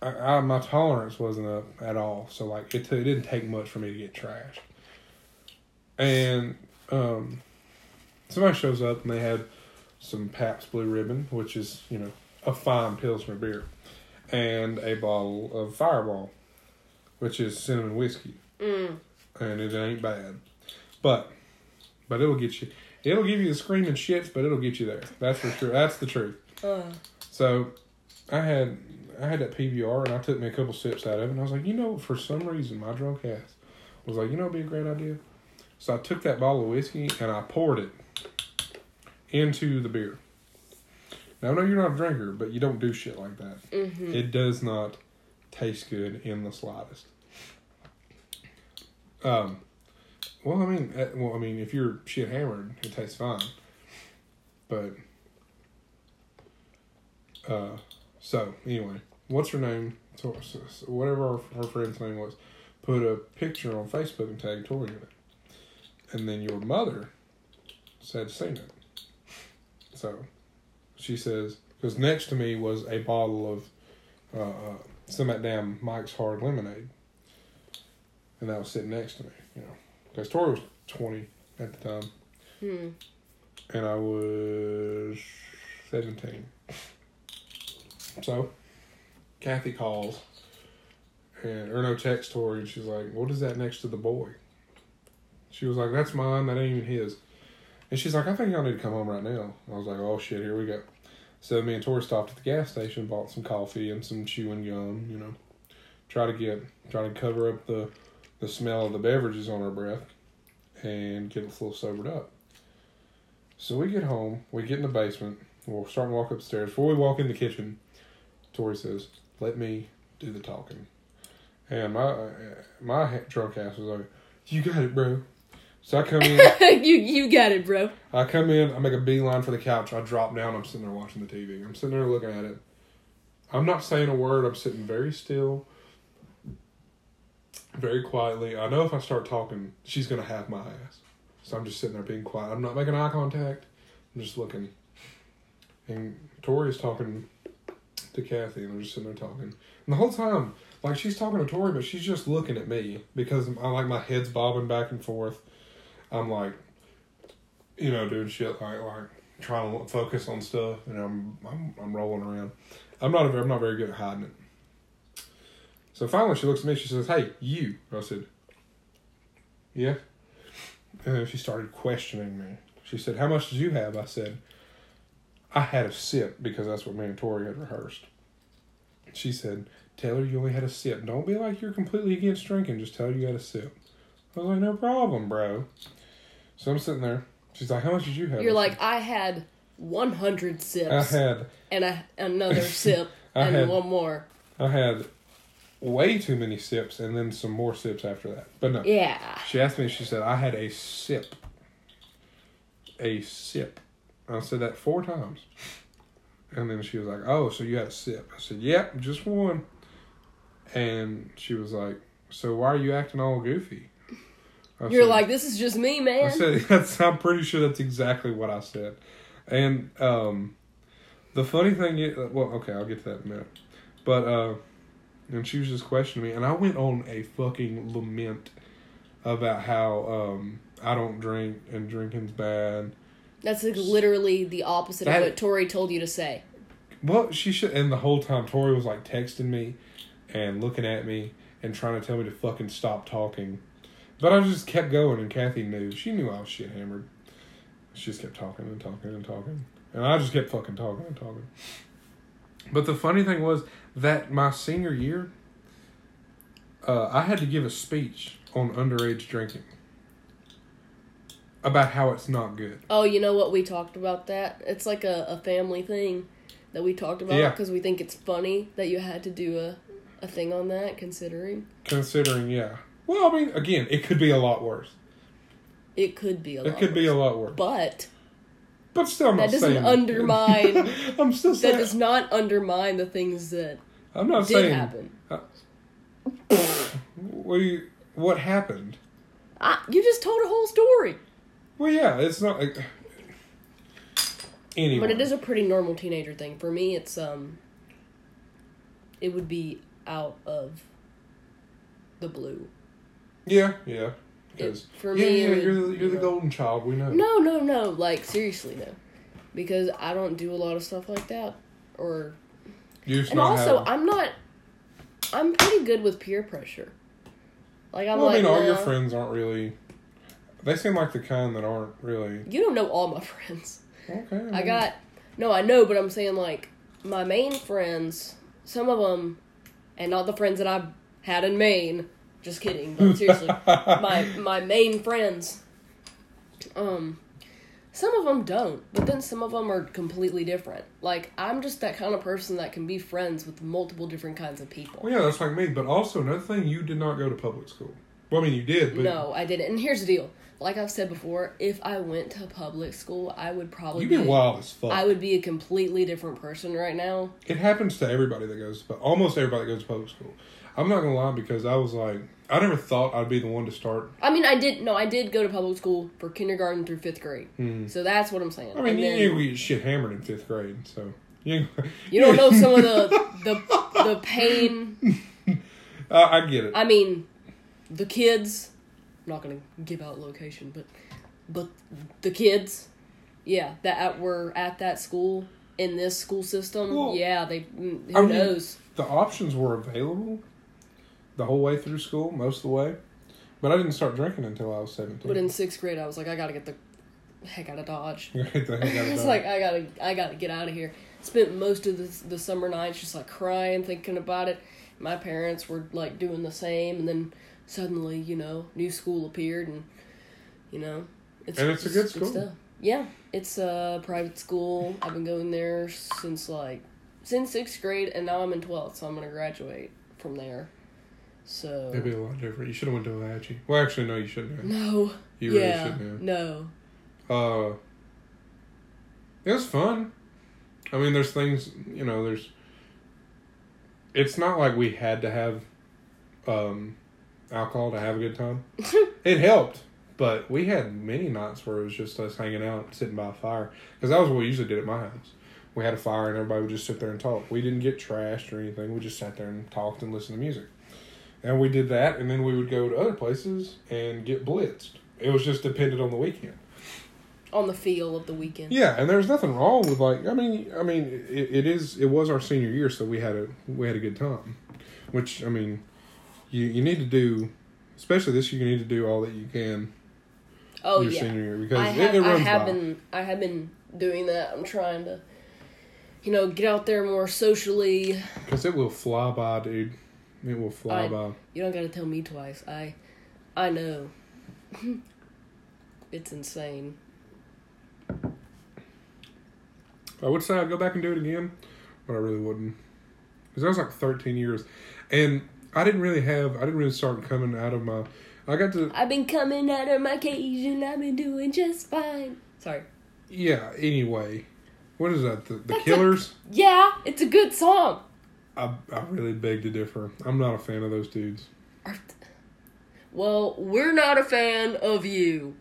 I, I, my tolerance wasn't up at all. So like, it, t- it didn't take much for me to get trashed. And um, somebody shows up and they had some Pabst Blue Ribbon, which is you know a fine Pilsner beer, and a bottle of Fireball, which is cinnamon whiskey, mm, and it ain't bad, but but it'll get you. It'll give you the screaming shits, but it'll get you there. That's for sure. That's the truth. uh, So, I had I had that PBR, and I took me a couple sips out of it, and I was like, you know, for some reason, my drunk ass was like, you know, it'd be a great idea. So I took that bottle of whiskey and I poured it into the beer. Now I know you're not a drinker, but you don't do shit like that. Mm-hmm. It does not taste good in the slightest. Um, well, I mean, eh, well, I mean, if you're shit hammered, it tastes fine. But, uh, so anyway, what's her name? Whatever her, her friend's name was, put a picture on Facebook and tagged Tori in it, and then your mother said seen it. So, she says because next to me was a bottle of uh, uh, some of that damn Mike's Hard Lemonade, and that was sitting next to me. You know, because Tori was twenty at the time, Hmm. and I was seventeen. So, Kathy calls, and or no text Tori, and she's like, "What is that next to the boy?" She was like, "That's mine. That ain't even his." And she's like, "I think y'all need to come home right now." I was like, "Oh shit, here we go." So me and Tori stopped at the gas station, bought some coffee and some chewing gum. You know, try to get try to cover up the the smell of the beverages on our breath, and get a little sobered up. So we get home, we get in the basement, we're starting to walk upstairs. Before we walk in the kitchen, Tori says, "Let me do the talking," and my my drunk ass was like, "You got it, bro." So I come in. [LAUGHS] you you got it, bro. I come in, I make a beeline for the couch, I drop down, I'm sitting there watching the TV. I'm sitting there looking at it. I'm not saying a word, I'm sitting very still, very quietly. I know if I start talking, she's gonna have my ass. So I'm just sitting there being quiet. I'm not making eye contact. I'm just looking. And Tori's talking to Kathy, and I'm just sitting there talking. And the whole time, like she's talking to Tori, but she's just looking at me because I like my head's bobbing back and forth. I'm like, you know, doing shit like like trying to focus on stuff, and I'm I'm I'm rolling around. I'm not a, I'm not very good at hiding it. So finally, she looks at me. She says, "Hey, you." I said, "Yeah." And she started questioning me. She said, "How much did you have?" I said, "I had a sip because that's what me and Tori had rehearsed." She said, "Tell her you only had a sip. Don't be like you're completely against drinking. Just tell her you had a sip." I was like, "No problem, bro." So I'm sitting there. She's like, "How much did you have?" You're like, I had 100 said, "I had, and a, another [LAUGHS] sip I and had- one more. I had way too many sips, and then some more sips after that." But no, Yeah. she asked me. She said, "I had a sip." A sip. I said that four times, and then she was like, "Oh, so you had a sip?" I said, "Yep, just one." And she was like, "So why are you acting all goofy?" I You're said- like, this is just me, I man. said [LAUGHS] that's. I'm pretty sure that's exactly what I said. And um, the funny thing is, well, okay, I'll get to that in a minute. But uh, and she was just questioning me, and I went on a fucking lament about how um I don't drink and drinking's bad. That's like literally the opposite That- of what Tori told you to say. Well, she should. And the whole time, Tori was like texting me and looking at me and trying to tell me to fucking stop talking. But I just kept going, and Kathy knew. She knew I was shit hammered. She just kept talking and talking and talking. And I just kept fucking talking and talking. But the funny thing was that my senior year, uh, I had to give a speech on underage drinking about how it's not good. Oh, you know what? We talked about that. It's like a, a family thing that we talked about Yeah. because we think it's funny that you had to do a, a thing on that, considering Considering, yeah. Well, I mean, again, it could be a lot worse. it could be a lot. It could be a worse. lot worse. But But still, I'm That doesn't undermine- [LAUGHS] I'm still saying that does not undermine the things that I'm not did saying. happen. What you? What happened? I, you just told a whole story. Well, yeah, it's not. Like, anyway, But it is a pretty normal teenager thing. For me, it's um. It would be out of the blue. Yeah, yeah. Because for yeah, me, yeah, you're the, you're the yeah. golden child. We know. No, no, no. Like seriously, no, because I don't do a lot of stuff like that. Or You and also, I'm not. I'm pretty good with peer pressure. Like I'm well, like, I mean, all your friends aren't really. They seem like the kind that aren't really. you don't know all my [LAUGHS] friends. Okay. I mean, got no, I know, but I'm saying like my main friends, some of them, and not the friends that I had in Maine. Just kidding, but seriously, my my main friends. Um, Some of them don't, but then some of them are completely different. Like I'm just that kind of person that can be friends with multiple different kinds of people. Well, yeah, that's like me. But also another thing, you did not go to public school. Well, I mean, you did, but No, I didn't. And here's the deal. Like I've said before, if I went to public school, I would probably you've be been wild as fuck. I would be a completely different person right now. It happens to everybody that goes, but almost everybody that goes to public school. I'm not gonna lie because I was like, I never thought I'd be the one to start. I mean, I did no, I did go to public school for kindergarten through fifth grade. So that's what I'm saying. Hmm. I mean, And you then- knew we get shit hammered in fifth grade, so you. [LAUGHS] You don't know some of the [LAUGHS] the the pain. I, I get it. I mean, the kids. I'm not gonna give out location, but but the kids, yeah, that at, were at that school in this school system. Well, yeah, they. mm, Who I mean, knows? the options were available the whole way through school, most of the way, but I didn't start drinking until I was seventeen. But in sixth grade, I was like, I gotta get the heck out of Dodge. [LAUGHS] The heck out of It's Dodge. like I gotta, I gotta get out of here. Spent most of the the summer nights just like crying, thinking about it. My parents were like doing the same, and then suddenly, you know, new school appeared, and you know, it's And it's a good school. Yeah, it's a private school. I've been going there since like since sixth grade, and now I'm in twelfth, so I'm gonna graduate from there. So It'd be a lot different. You should have went to Apache. Well, actually, no, you shouldn't have. no, You really yeah, shouldn't have. no. Uh, it was fun. I mean, there's things you know. There's. It's not like we had to have, um, alcohol to have a good time. [LAUGHS] it helped, but we had many nights where it was just us hanging out, sitting by a fire, because that was what we usually did at my house. We had a fire and everybody would just sit there and talk. We didn't get trashed or anything. We just sat there and talked and listened to music. And we did that, and then we would go to other places and get blitzed. It was just dependent on the weekend. On the feel of the weekend. Yeah, and there's nothing wrong with like I mean I mean it, it is it was our senior year, so we had a we had a good time. Which I mean, you you need to do, especially this year. You need to do all that you can Oh your yeah. senior year because I it, have, it I runs have by. been I have been doing that. I'm trying to, you know, get out there more socially. Because it will fly by, dude. It will fly I- by. You don't got to tell me twice. I, I know. [LAUGHS] it's insane. I would say I'd go back and do it again, but I really wouldn't. Because that was like 13 years. And I didn't really have, I didn't really start coming out of my, I got to, I've been coming out of my cage and I've been doing just fine. Sorry. yeah, anyway. What is that? The, the That's a- Killers? Yeah, it's a good song. I, I really beg to differ. I'm not a fan of those dudes. Well, we're not a fan of you.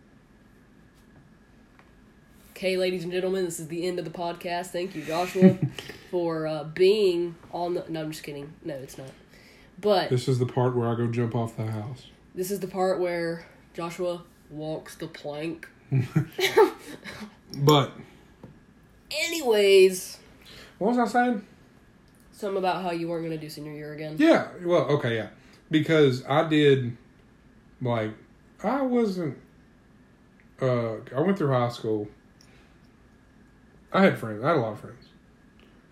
Okay, ladies and gentlemen, this is the end of the podcast. Thank you, Joshua, [LAUGHS] for uh, being on the. No, I'm just kidding. No, it's not. But This is the part where I go jump off the house. this is the part where Joshua walks the plank. [LAUGHS] But, [LAUGHS] Anyways, what was I saying? Something about how you weren't going to do senior year again. Yeah, well, okay, yeah. Because I did, like, I wasn't, uh, I went through high school. I had friends. I had a lot of friends.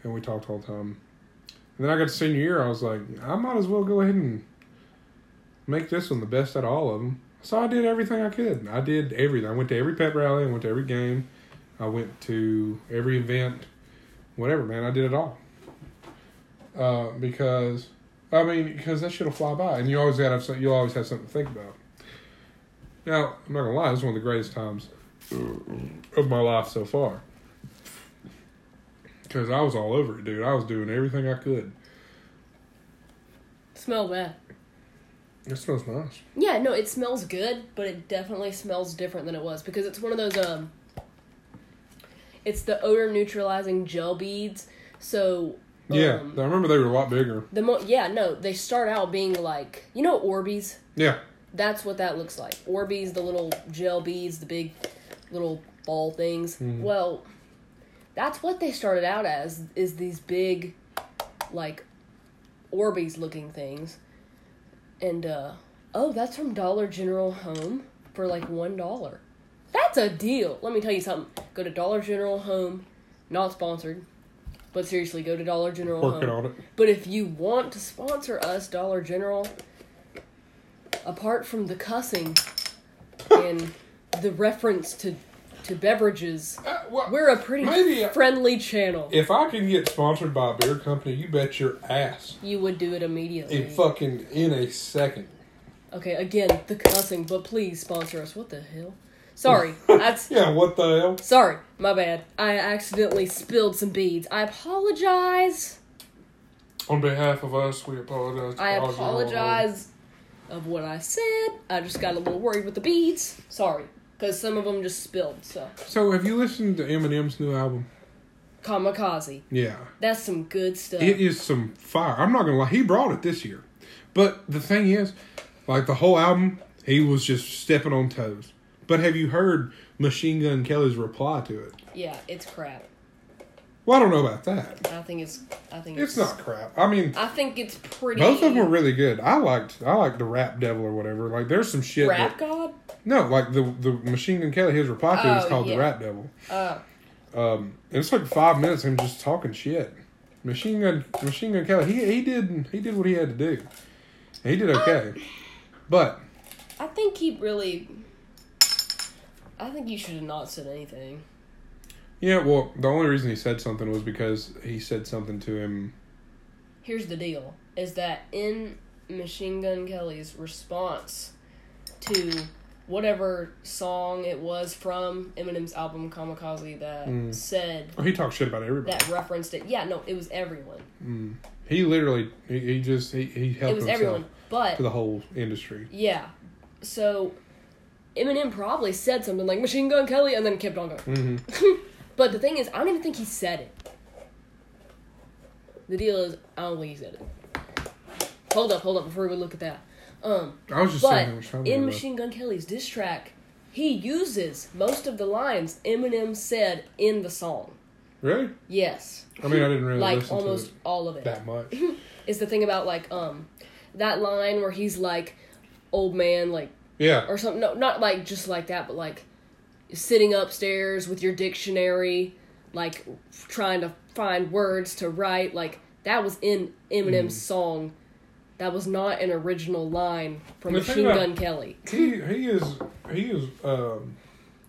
And we talked all the time. And then I got to senior year, I was like, I might as well go ahead and make this one the best out of all of them. So I did everything I could. I did everything. I went to every pet rally. I went to every game. I went to every event. Whatever, man. I did it all. Uh, because I mean, because that shit'll fly by, and you always gotta have some, you always have something to think about. Now, I'm not gonna lie, this is one of the greatest times of my life so far. Because I was all over it, dude. I was doing everything I could. Smell bad. It smells nice. Yeah, no, it smells good, but it definitely smells different than it was because it's one of those um it's the odor neutralizing gel beads. So Yeah, um, I remember they were a lot bigger. the mo- yeah, no, they start out being like, you know Orbeez? Yeah, That's what that looks like. Orbeez, the little gel beads, the big little ball things. Mhm. Well, that's what they started out as is these big like Orbeez looking things. And uh oh, that's from Dollar General Home for like one dollar. That's a deal. Let me tell you something. Go to Dollar General Home, not sponsored. But seriously, go to Dollar General working Home. on it. But if you want to sponsor us, Dollar General, apart from the cussing and the reference to to beverages. Uh, well, We're a pretty Maybe- friendly channel. if I can get sponsored by a beer company, you bet your ass. You would do it immediately. In fucking in a second. okay, again, the cussing, but please sponsor us. What the hell? Sorry, [LAUGHS] that's Yeah, what the hell? sorry. My bad. I accidentally spilled some beads. I apologize. On behalf of us, we apologize. I all of you. apologize of what I said. I just got a little worried with the beads. Sorry, because some of them just spilled. So So, have you listened to Eminem's new album? kamikaze. Yeah. That's some good stuff. It is some fire. I'm not gonna lie. He brought it this year, but the thing is, like the whole album, he was just stepping on toes. But have you heard Machine Gun Kelly's reply to it? yeah, it's crap. Well, I don't know about that. I think it's. I think It's not crap. I mean, I think it's pretty. both of them were really good. I liked, I liked the Rap Devil or whatever. Like, there's some shit. Rap that, God. no, like the the Machine Gun Kelly, his reply to it is Oh, called yeah. the Rap Devil. Uh, Um, and it's like five minutes of him just talking shit. Machine Gun Machine Gun Kelly, he he did he did what he had to do. He did okay, but I think he really. I think you should have not said anything. yeah, well, the only reason he said something was because he said something to him. Here's the deal: is that in Machine Gun Kelly's response to whatever song it was from Eminem's album Kamikaze that Mm. said Oh, he talked shit about everybody. that referenced it. Yeah, no, it was everyone. Mm. He literally he, he just he, he helped it was himself everyone. But to the whole industry. yeah, so Eminem probably said something like Machine Gun Kelly and then kept on going. hmm [LAUGHS] But the thing is, I don't even think he said it. The deal is, I don't think he said it. Hold up, hold up, before we look at that. Um, I was just but saying time in Machine Gun Kelly's diss track, he uses most of the lines Eminem said in the song. Really? Yes, I mean, I didn't really like almost all of it it. that much. [LAUGHS] Is the thing about like um that line where he's like old man like Yeah. or something. No, not like just like that, but like sitting upstairs with your dictionary, like trying to find words to write. Like that was in Eminem's Mm. song. That was not an original line from The Machine Gun Kelly. He he is he is um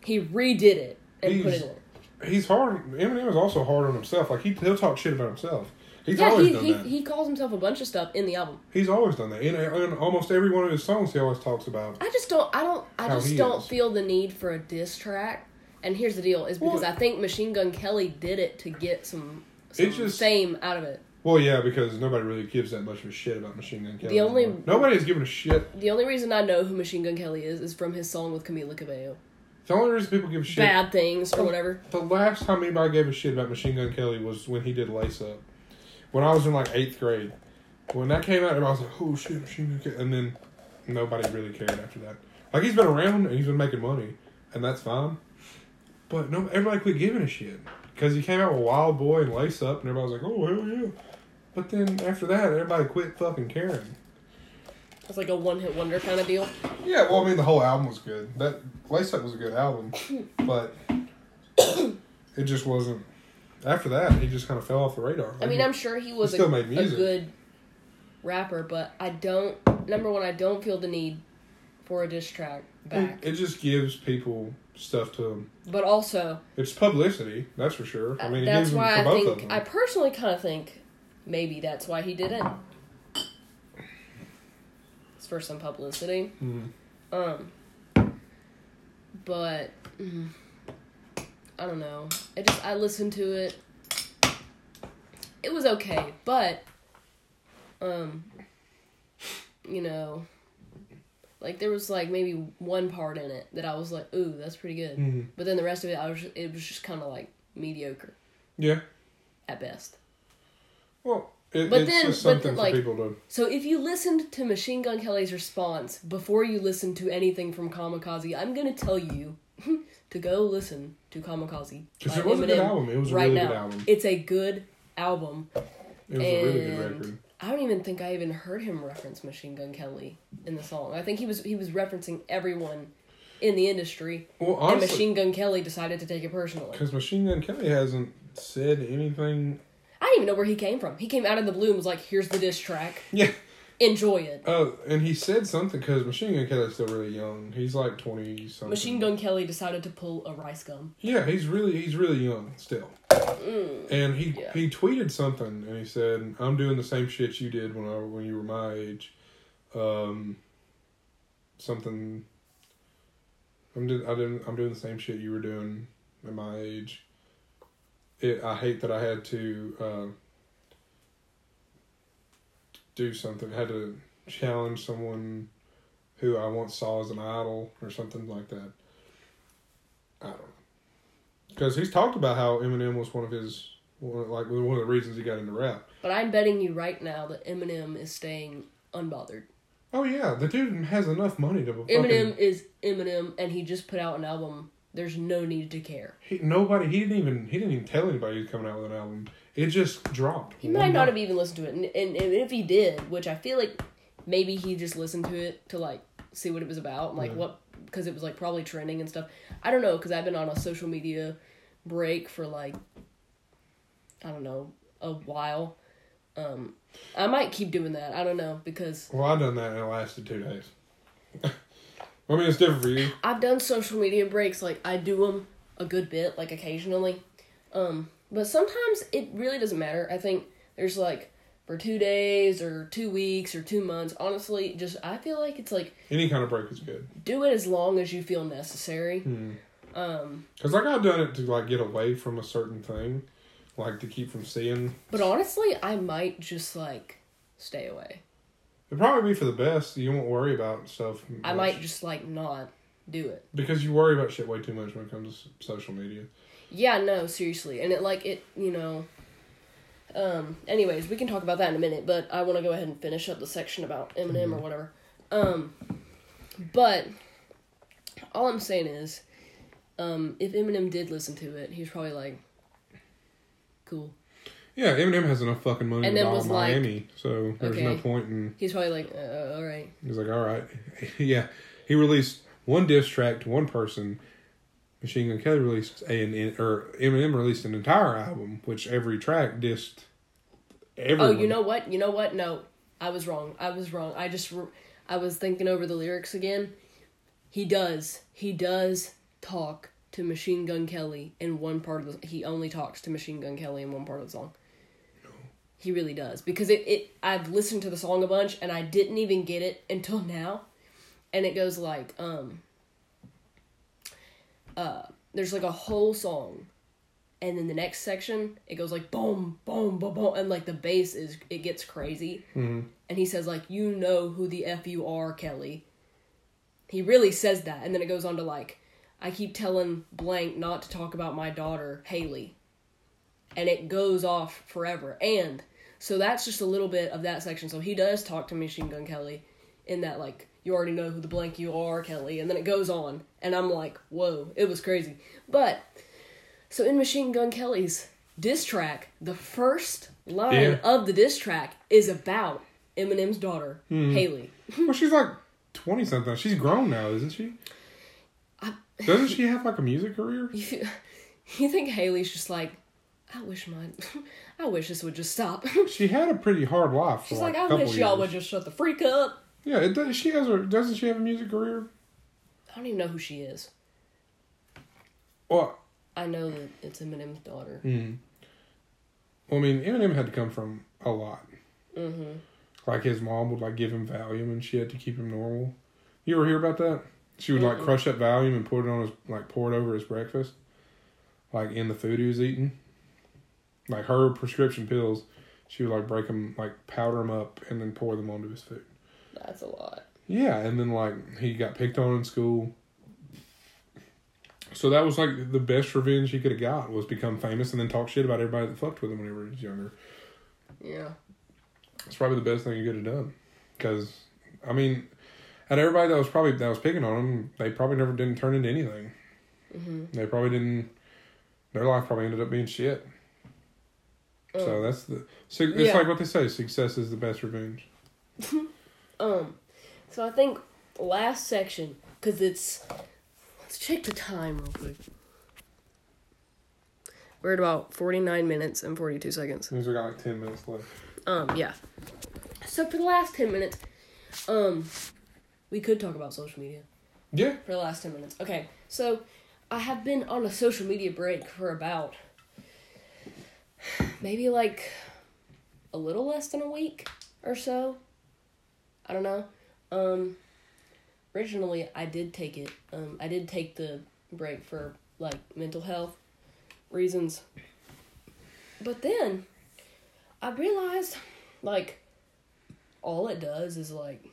He redid it and put it in. he's hard. Eminem is also hard on himself. Like he he'll talk shit about himself. He's Yeah, always he, done he, that. he calls himself a bunch of stuff in the album. he's always done that. In, in almost every one of his songs, he always talks about. I just don't. I don't. I just don't is. feel the need for a diss track. And here's the deal: is because Well- I think Machine Gun Kelly did it to get some, some It just- fame out of it. Well, yeah, because nobody really gives that much of a shit about Machine Gun Kelly. The only- anymore. nobody's giving a shit. The only reason I know who Machine Gun Kelly is is from his song with Camila Cabello. The only reason people give a shit. Bad things or whatever. The last time anybody gave a shit about Machine Gun Kelly was when he did Lace Up. When I was in like eighth grade. When that came out, everybody was like, oh shit, Machine Gun. And then nobody really cared after that. Like, he's been around and he's been making money. And that's fine. But no, everybody quit giving a shit. Because he came out with Wild Boy and Lace Up, and everybody was like, oh, hell yeah. But then after that, everybody quit fucking caring. It's like a one hit wonder kind of deal. Yeah, well, I mean, the whole album was good. That Lace Up was a good album, [COUGHS] but it just wasn't. After that, he just kind of fell off the radar. I mean, I'm sure he was He still a, made a music. good rapper, but I don't. Number one, I don't feel the need for a diss track it, back. it just gives people stuff to them. But also, It's publicity, that's for sure. I mean, he that's why for I both of think them. I personally kind of think maybe that's why he did it. It's for some publicity. Mhm. Um, but mm, I don't know. I just I listened to it. It was okay, but um, you know, like there was like maybe one part in it that I was like, "Ooh, that's pretty good," Mhm. but then the rest of it, I was it was just kind of like mediocre Yeah. at best. Well, it, But it's then- but then, like- people to. So if you listened to Machine Gun Kelly's response before you listened to anything from Kamikaze, I'm gonna tell you [LAUGHS] to go listen to Kamikaze. Because it was a good album. It was a right really now. good album. It's a good album. It was a really good and- record. I don't even think I even heard him reference Machine Gun Kelly in the song. I think he was he was referencing everyone in the industry, Well, and honestly, Machine Gun Kelly decided to take it personally. because Machine Gun Kelly hasn't said anything. I didn't even know where he came from. He came out of the blue and was like, "Here's the diss track." Yeah. Enjoy it. Oh, and he said something because Machine Gun Kelly's still really young. He's like twenty something. Machine Gun Kelly decided to pull a RiceGum. Yeah, he's really he's really young still. And he Mm. Yeah. he tweeted something and he said, "I'm doing the same shit you did when I when you were my age." Um, something. I'm do, I didn't, I'm doing the same shit you were doing at my age. It, I hate that I had to uh, do something. Had to challenge someone who I once saw as an idol or something like that. I don't know. Because he's talked about how Eminem was one of his, one, like one of the reasons he got into rap. But I'm betting you right now that Eminem is staying unbothered. Oh yeah, the dude has enough money to. Fucking, Eminem is Eminem, and he just put out an album. There's no need to care. He, nobody. He didn't even. He didn't even tell anybody he was coming out with an album. It just dropped. He might not have even listened to it, and, and, and if he did, which I feel like maybe he just listened to it to like see what it was about, like what because it was like probably trending and stuff. I don't know because I've been on a social media break for like I don't know a while. Um, I might keep doing that. I don't know because Well, I've done that and it lasted two days. [LAUGHS] I mean, it's different for you. I've done social media breaks. Like I do them a good bit, like occasionally. Um, but sometimes it really doesn't matter. I think there's like for two days or two weeks or two months. Honestly, just I feel like it's like Any kind of break is good. do it as long as you feel necessary. Hmm. Um, Cause like I've done it to like get away from a certain thing, like to keep from seeing. but honestly, I might just like stay away. It'd probably be for the best. You won't worry about stuff. I might just like not do it. because you worry about shit way too much when it comes to social media. Yeah, no, seriously. And it like it, you know. Um anyways, we can talk about that in a minute, but I want to go ahead and finish up the section about Eminem or whatever. Um but all I'm saying is um if Eminem did listen to it, he's probably like cool. Yeah, Eminem has enough fucking money And to buy was like, Miami, so there's no okay. point in. He's probably like uh, all right. He's like, all right, [LAUGHS] yeah. He released one diss track to one person. Machine Gun Kelly released an or Eminem released an entire album, which every track dissed. Everyone. Oh, you know what? You know what? No, I was wrong. I was wrong. I just I was thinking over the lyrics again. He does. He does talk to Machine Gun Kelly in one part of the. He only talks to Machine Gun Kelly in one part of the song. No. He really does because it, it I've listened to the song a bunch and I didn't even get it until now, and it goes like um. Uh, there's like a whole song and then the next section it goes like boom boom boom boom and like the bass is it gets crazy. Mhm. and he says like you know who the f you are kelly. He really says that and then it goes on to like i keep telling blank not to talk about my daughter Hailie. And it goes off forever and so that's just a little bit of that section. So he does talk to machine gun kelly in that like you already know who the blank you are kelly and then it goes on and i'm like whoa it was crazy but so in Machine Gun Kelly's diss track, the first line Yeah. of the diss track is about Eminem's daughter, mm-hmm. Hailie. [LAUGHS] Well, she's like twenty something. She's grown now, isn't she? I- Doesn't she [LAUGHS] have like a music career? You, you think Hailie's just like, I wish mine, [LAUGHS] I wish this would just stop. She had a pretty hard life. For She's like, like, I wish y'all would just shut the freak up. Yeah, it does. She has a. Doesn't she have a music career? I don't even know who she is. Well, I know that it's Eminem's daughter. mm. well, I mean, Eminem had to come from a lot. Mm-hmm. Like his mom would like give him Valium and shit to keep him normal. You ever hear about that? She would like Mm-mm. crush up Valium and put it on his like pour it over his breakfast, like in the food he was eating. Like her prescription pills, she would like break them, like powder them up, and then pour them onto his food. That's a lot. Yeah, and then like he got picked on in school. So that was like the best revenge he could have got was become famous and then talk shit about everybody that fucked with him whenever he was younger. Yeah. It's probably the best thing he could have done. Because, I mean, out everybody that was probably that was picking on him, they probably never didn't turn into anything. Mm-hmm. They probably didn't. Their life probably ended up being shit. So that's the. So it's Yeah. like what they say: success is the best revenge. [LAUGHS] Um, so I think last section because it's let's check the time real quick. We're at about forty nine minutes and forty two seconds. Means we got like ten minutes left. Um, yeah. So for the last ten minutes, um, we could talk about social media Yeah. for the last ten minutes. Okay, so I have been on a social media break for about [SIGHS] maybe like a little less than a week or so. I don't know. Um, originally, I did take it. Um, I did take the break for like mental health reasons. But then I realized like all it does is like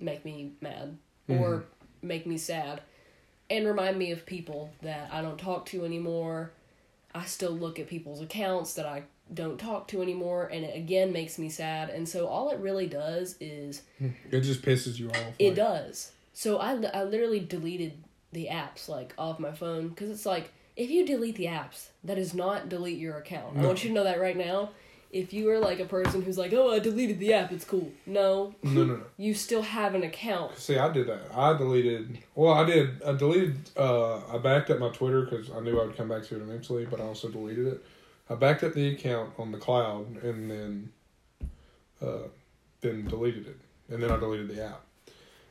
make me mad or make me sad and remind me of people that I don't talk to anymore. I still look at people's accounts that I don't talk to anymore and it again makes me sad and so all it really does is It just pisses you off. it like- does. So I, I literally deleted the apps like off my phone because it's like if you delete the apps, that is not delete your account. I want you to know that right now. If you are like a person who's like, oh, I deleted the app, it's cool. No, No, no, no. you still have an account. See, I did that. I deleted. Well, I did. I deleted. Uh, I backed up my Twitter because I knew I would come back to it eventually, but I also deleted it. I backed up the account on the cloud and then, uh, then deleted it, and then I deleted the app.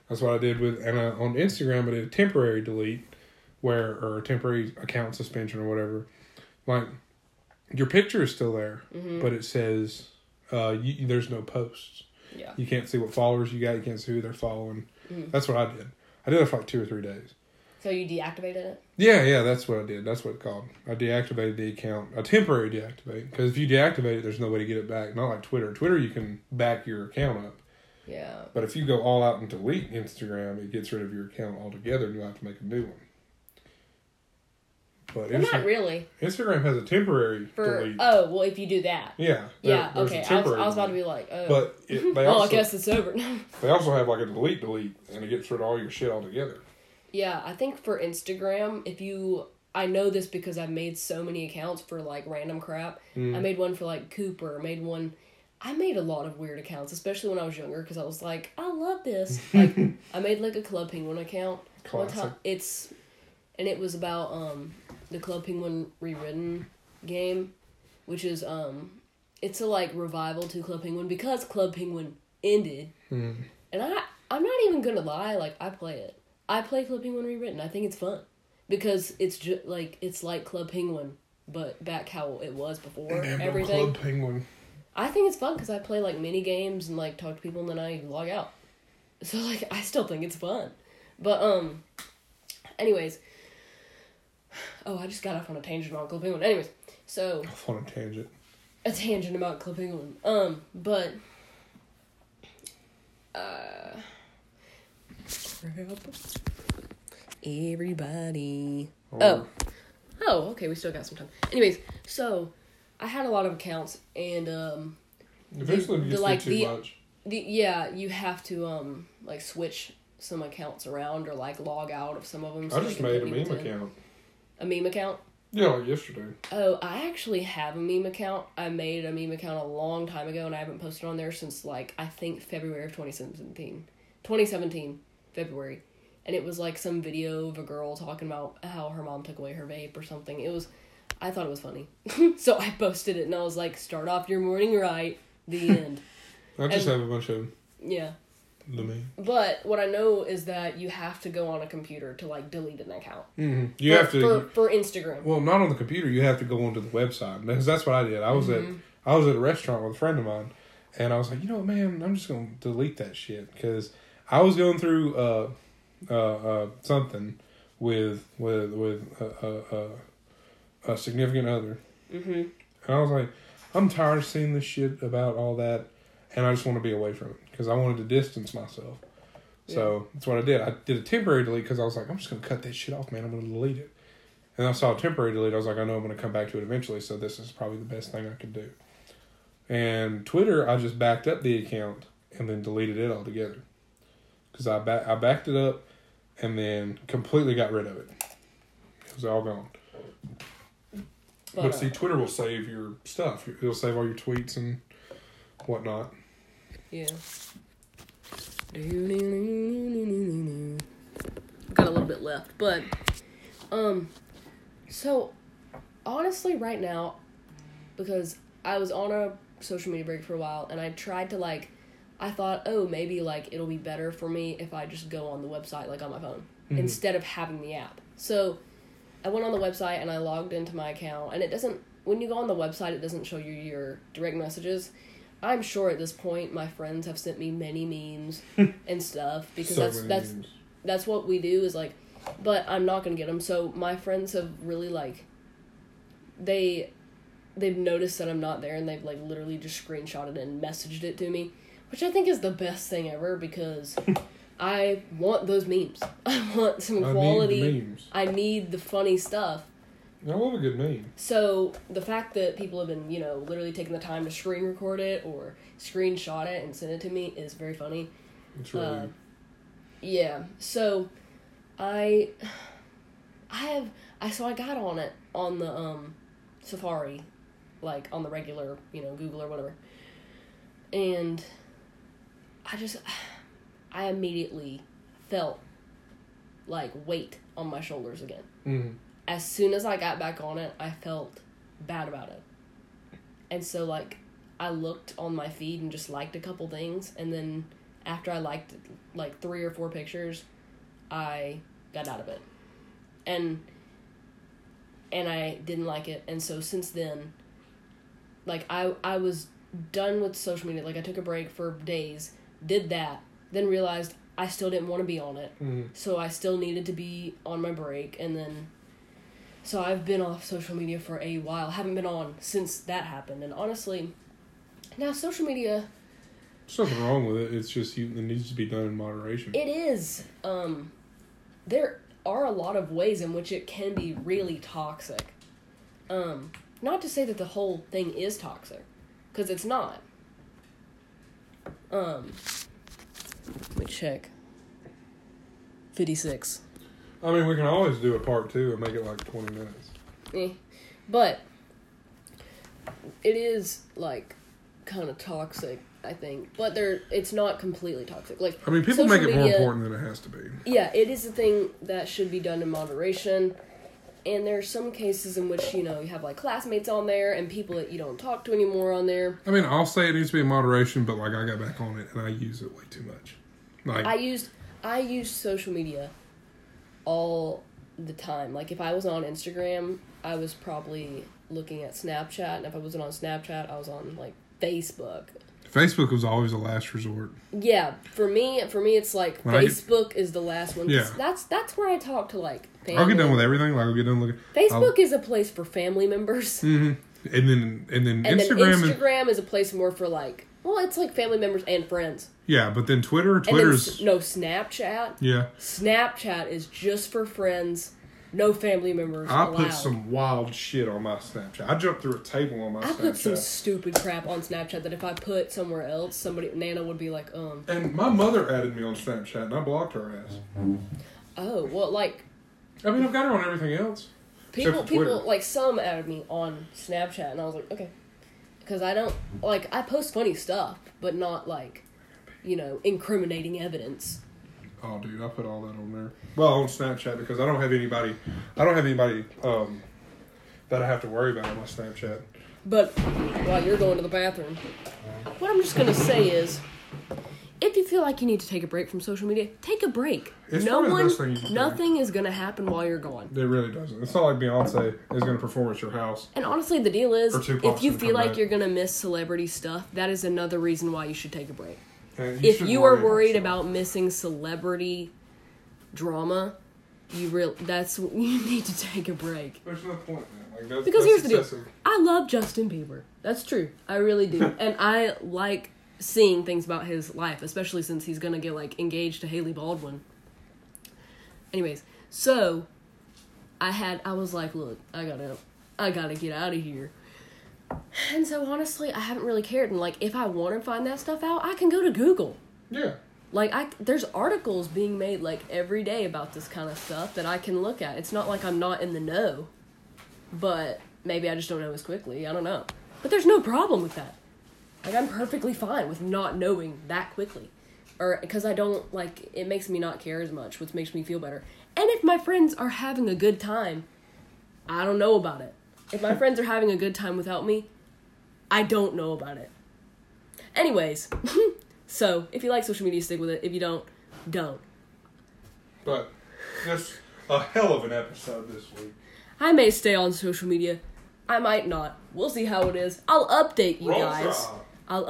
That's what I did with. And uh, on Instagram, I did a temporary delete, where or a temporary account suspension or whatever. Like, your picture is still there, Mm-hmm. but it says, uh, you, there's no posts. Yeah. You can't see what followers you got. You can't see who they're following. Mhm. That's what I did. I did it for like two or three days. So you deactivated it? Yeah, yeah, that's what I did. That's what it's called. I deactivated the account. A temporary deactivate. Because if you deactivate it, there's no way to get it back. Not like Twitter. Twitter, you can back your account up. Yeah. But if you go all out and delete Instagram, it gets rid of your account altogether and you have to make a new one. But Well, not really. Instagram has a temporary For delete. oh well, if you do that. yeah. Yeah. Okay. I was, I was about to be like, oh. But it, they [LAUGHS] oh, also, I guess it's over. they also have like a delete delete and it gets rid of all your shit altogether. Yeah, I think for Instagram, if you I know this because I've made so many accounts for like random crap. Mm. I made one for like Cooper, made one I made a lot of weird accounts, especially when I was younger because I was like, I love this. [LAUGHS] Like I made like a Club Penguin account one Classic. time. It's and it was about um the Club Penguin rewritten game, which is um it's a like revival to Club Penguin because Club Penguin ended Mm. and I, I'm not even gonna lie, like I play it. I play Club Penguin rewritten. I think it's fun because it's just like it's like Club Penguin, but back how it was before Damn, everything. Club Penguin. I think it's fun because I play like mini games and like talk to people and then I log out. So like I still think it's fun, but um, anyways. Oh, I just got off on a tangent about Club Penguin. Anyways, so Off on a tangent. a tangent about Club Penguin. Um, but crap. Everybody. Or- Oh. Oh, okay, we still got some time. Anyways, so I had a lot of accounts and um Eventually, the- gets like, too the- much. the yeah, you have to um like switch some accounts around or like log out of some of them. I just made a meme account. A meme account? Yeah, like yesterday. Oh, I actually have a meme account. I made a meme account a long time ago and I haven't posted on there since like I think February of 2017. 2017 February. And it was like some video of a girl talking about how her mom took away her vape or something. It was I thought it was funny. [LAUGHS] so I posted it and I was like start off your morning right. The [LAUGHS] end. I just And- have a bunch of yeah. But what I know is that you have to go on a computer to like delete an account. Mm-hmm. You for, have to. for, for Instagram. well, not on the computer. You have to go onto the website because that's what I did. I was Mm-hmm. at I was at a restaurant with a friend of mine, and I was like, you know what, man, I'm just gonna delete that shit because I was going through uh, uh, uh, something with with with a, a, significant other, Mm-hmm. and I was like, I'm tired of seeing this shit about all that, and I just want to be away from it because I wanted to distance myself. So that's what I did. I did a temporary delete because I was like, I'm just gonna cut that shit off, man. I'm gonna delete it. And I saw a temporary delete. I was like, I know I'm gonna come back to it eventually, so this is probably the best thing I could do. And Twitter, I just backed up the account and then deleted it altogether because I back I backed it up and then completely got rid of it. It was all gone. But, But see, Twitter will save your stuff. It'll save all your tweets and whatnot. Yeah. Got a little bit left, but um so honestly right now because I was on a social media break for a while, and I tried to like, I thought, oh, maybe like it'll be better for me if I just go on the website like on my phone Mhm. instead of having the app. So, I went on the website and I logged into my account, and it doesn't. When you go on the website, it doesn't show you your direct messages. I'm sure at this point my friends have sent me many memes [LAUGHS] and stuff because So that's that's memes. that's what we do is like but i'm not gonna get them so my friends have really like they they've noticed that i'm not there and they've like literally just screenshotted it and messaged it to me which i think is the best thing ever because [LAUGHS] i want those memes [LAUGHS] i want some I quality need the memes. i need the funny stuff I love a good meme. so the fact that people have been you know literally taking the time to screen record it or screenshot it and send it to me is very funny It's really uh, yeah. So I [SIGHS] I have I so I got on it on the um Safari, like on the regular, you know, Google or whatever. And I just I immediately felt like weight on my shoulders again. Mhm. As soon as I got back on it, I felt bad about it. And so like I looked on my feed and just liked a couple things and then after I liked like three or four pictures, I got out of it. And and I didn't like it and so since then like I I was done with social media. Like I took a break for days, did that, then realized I still didn't want to be on it. Mhm. So I still needed to be on my break and then so I've been off social media for a while. Haven't been on since that happened. And honestly, now social media There's nothing wrong with it. It's just you, it needs to be done in moderation. It is. Um, there are a lot of ways in which it can be really toxic. Um, not to say that the whole thing is toxic, because it's not. Um, let me check. 56. I mean, we can always do a part two and make it like 20 minutes. Eh. But it is like kind of toxic, I think. But there it's not completely toxic. Like I mean, people make it more important than it has to be. Yeah, it is a thing that should be done in moderation. And there are some cases in which, you know, you have like classmates on there and people that you don't talk to anymore on there. I mean, I'll say it needs to be in moderation, but like I got back on it and I use it way too much. Like, I used I used social media all the time. Like if I was on Instagram, I was probably looking at Snapchat, and if I wasn't on Snapchat, I was on like Facebook. Facebook was always a last resort. Yeah, for me, for me, it's like When I get- Facebook is the last one. Yeah. that's that's where I talk to like. Family. I'll get done with everything. Like I'll get done looking. Facebook is a place for family members. [LAUGHS] Mm-hmm. And then and then And Instagram then Instagram is a place more for like, well, it's like family members and friends. yeah, but then Twitter, And then Twitter's no Snapchat. yeah. Snapchat is just for friends, no family members I allowed. put some wild shit on my Snapchat. I jumped through a table on my I Snapchat. put some stupid crap on Snapchat that if I put somewhere else, somebody Nana would be like, um, and my mother added me on Snapchat, and I blocked her ass. oh, well, like I mean, I've got her on everything else. people, Except for Twitter. people like some added me on Snapchat, and I was like, okay, because I don't like I post funny stuff, but not like, you know, incriminating evidence. Oh, dude, I put all that on there. Well, on Snapchat because I don't have anybody. I don't have anybody um, that I have to worry about on my Snapchat. But while you're going to the bathroom, what I'm just gonna say is, if you feel like you need to take a break from social media, take a break. It's no one, best thing you can do. nothing is gonna happen while you're gone. It really doesn't. It's not like Beyonce is going to perform at your house. And honestly, the deal is, if you feel like back. you're gonna miss celebrity stuff, that is another reason why you should take a break. And if you are worried stuff. about missing celebrity drama, you real that's [LAUGHS] you need to take a break. there's no point, man. Like that's, Because that's here's the deal. I love Justin Bieber. That's true. I really do. [LAUGHS] and I like seeing things about his life, especially since he's gonna get like engaged to Hailey Baldwin. Anyways, so I had I was like, look, I gotta I gotta get out of here. And so honestly, I haven't really cared. And like if I want to find that stuff out, I can go to Google. Yeah. Like I there's articles being made like every day about this kind of stuff that I can look at. It's not like I'm not in the know. But maybe I just don't know as quickly. I don't know. But there's no problem with that. Like I'm perfectly fine with not knowing that quickly. Or because I don't like it makes me not care as much, which makes me feel better. And if my friends are having a good time, I don't know about it. If my friends are having a good time without me, I don't know about it. Anyways, [LAUGHS] so if you like social media, stick with it. If you don't, don't. But just a hell of an episode this week. I may stay on social media. I might not. We'll see how it is. I'll update you Roll guys. I'll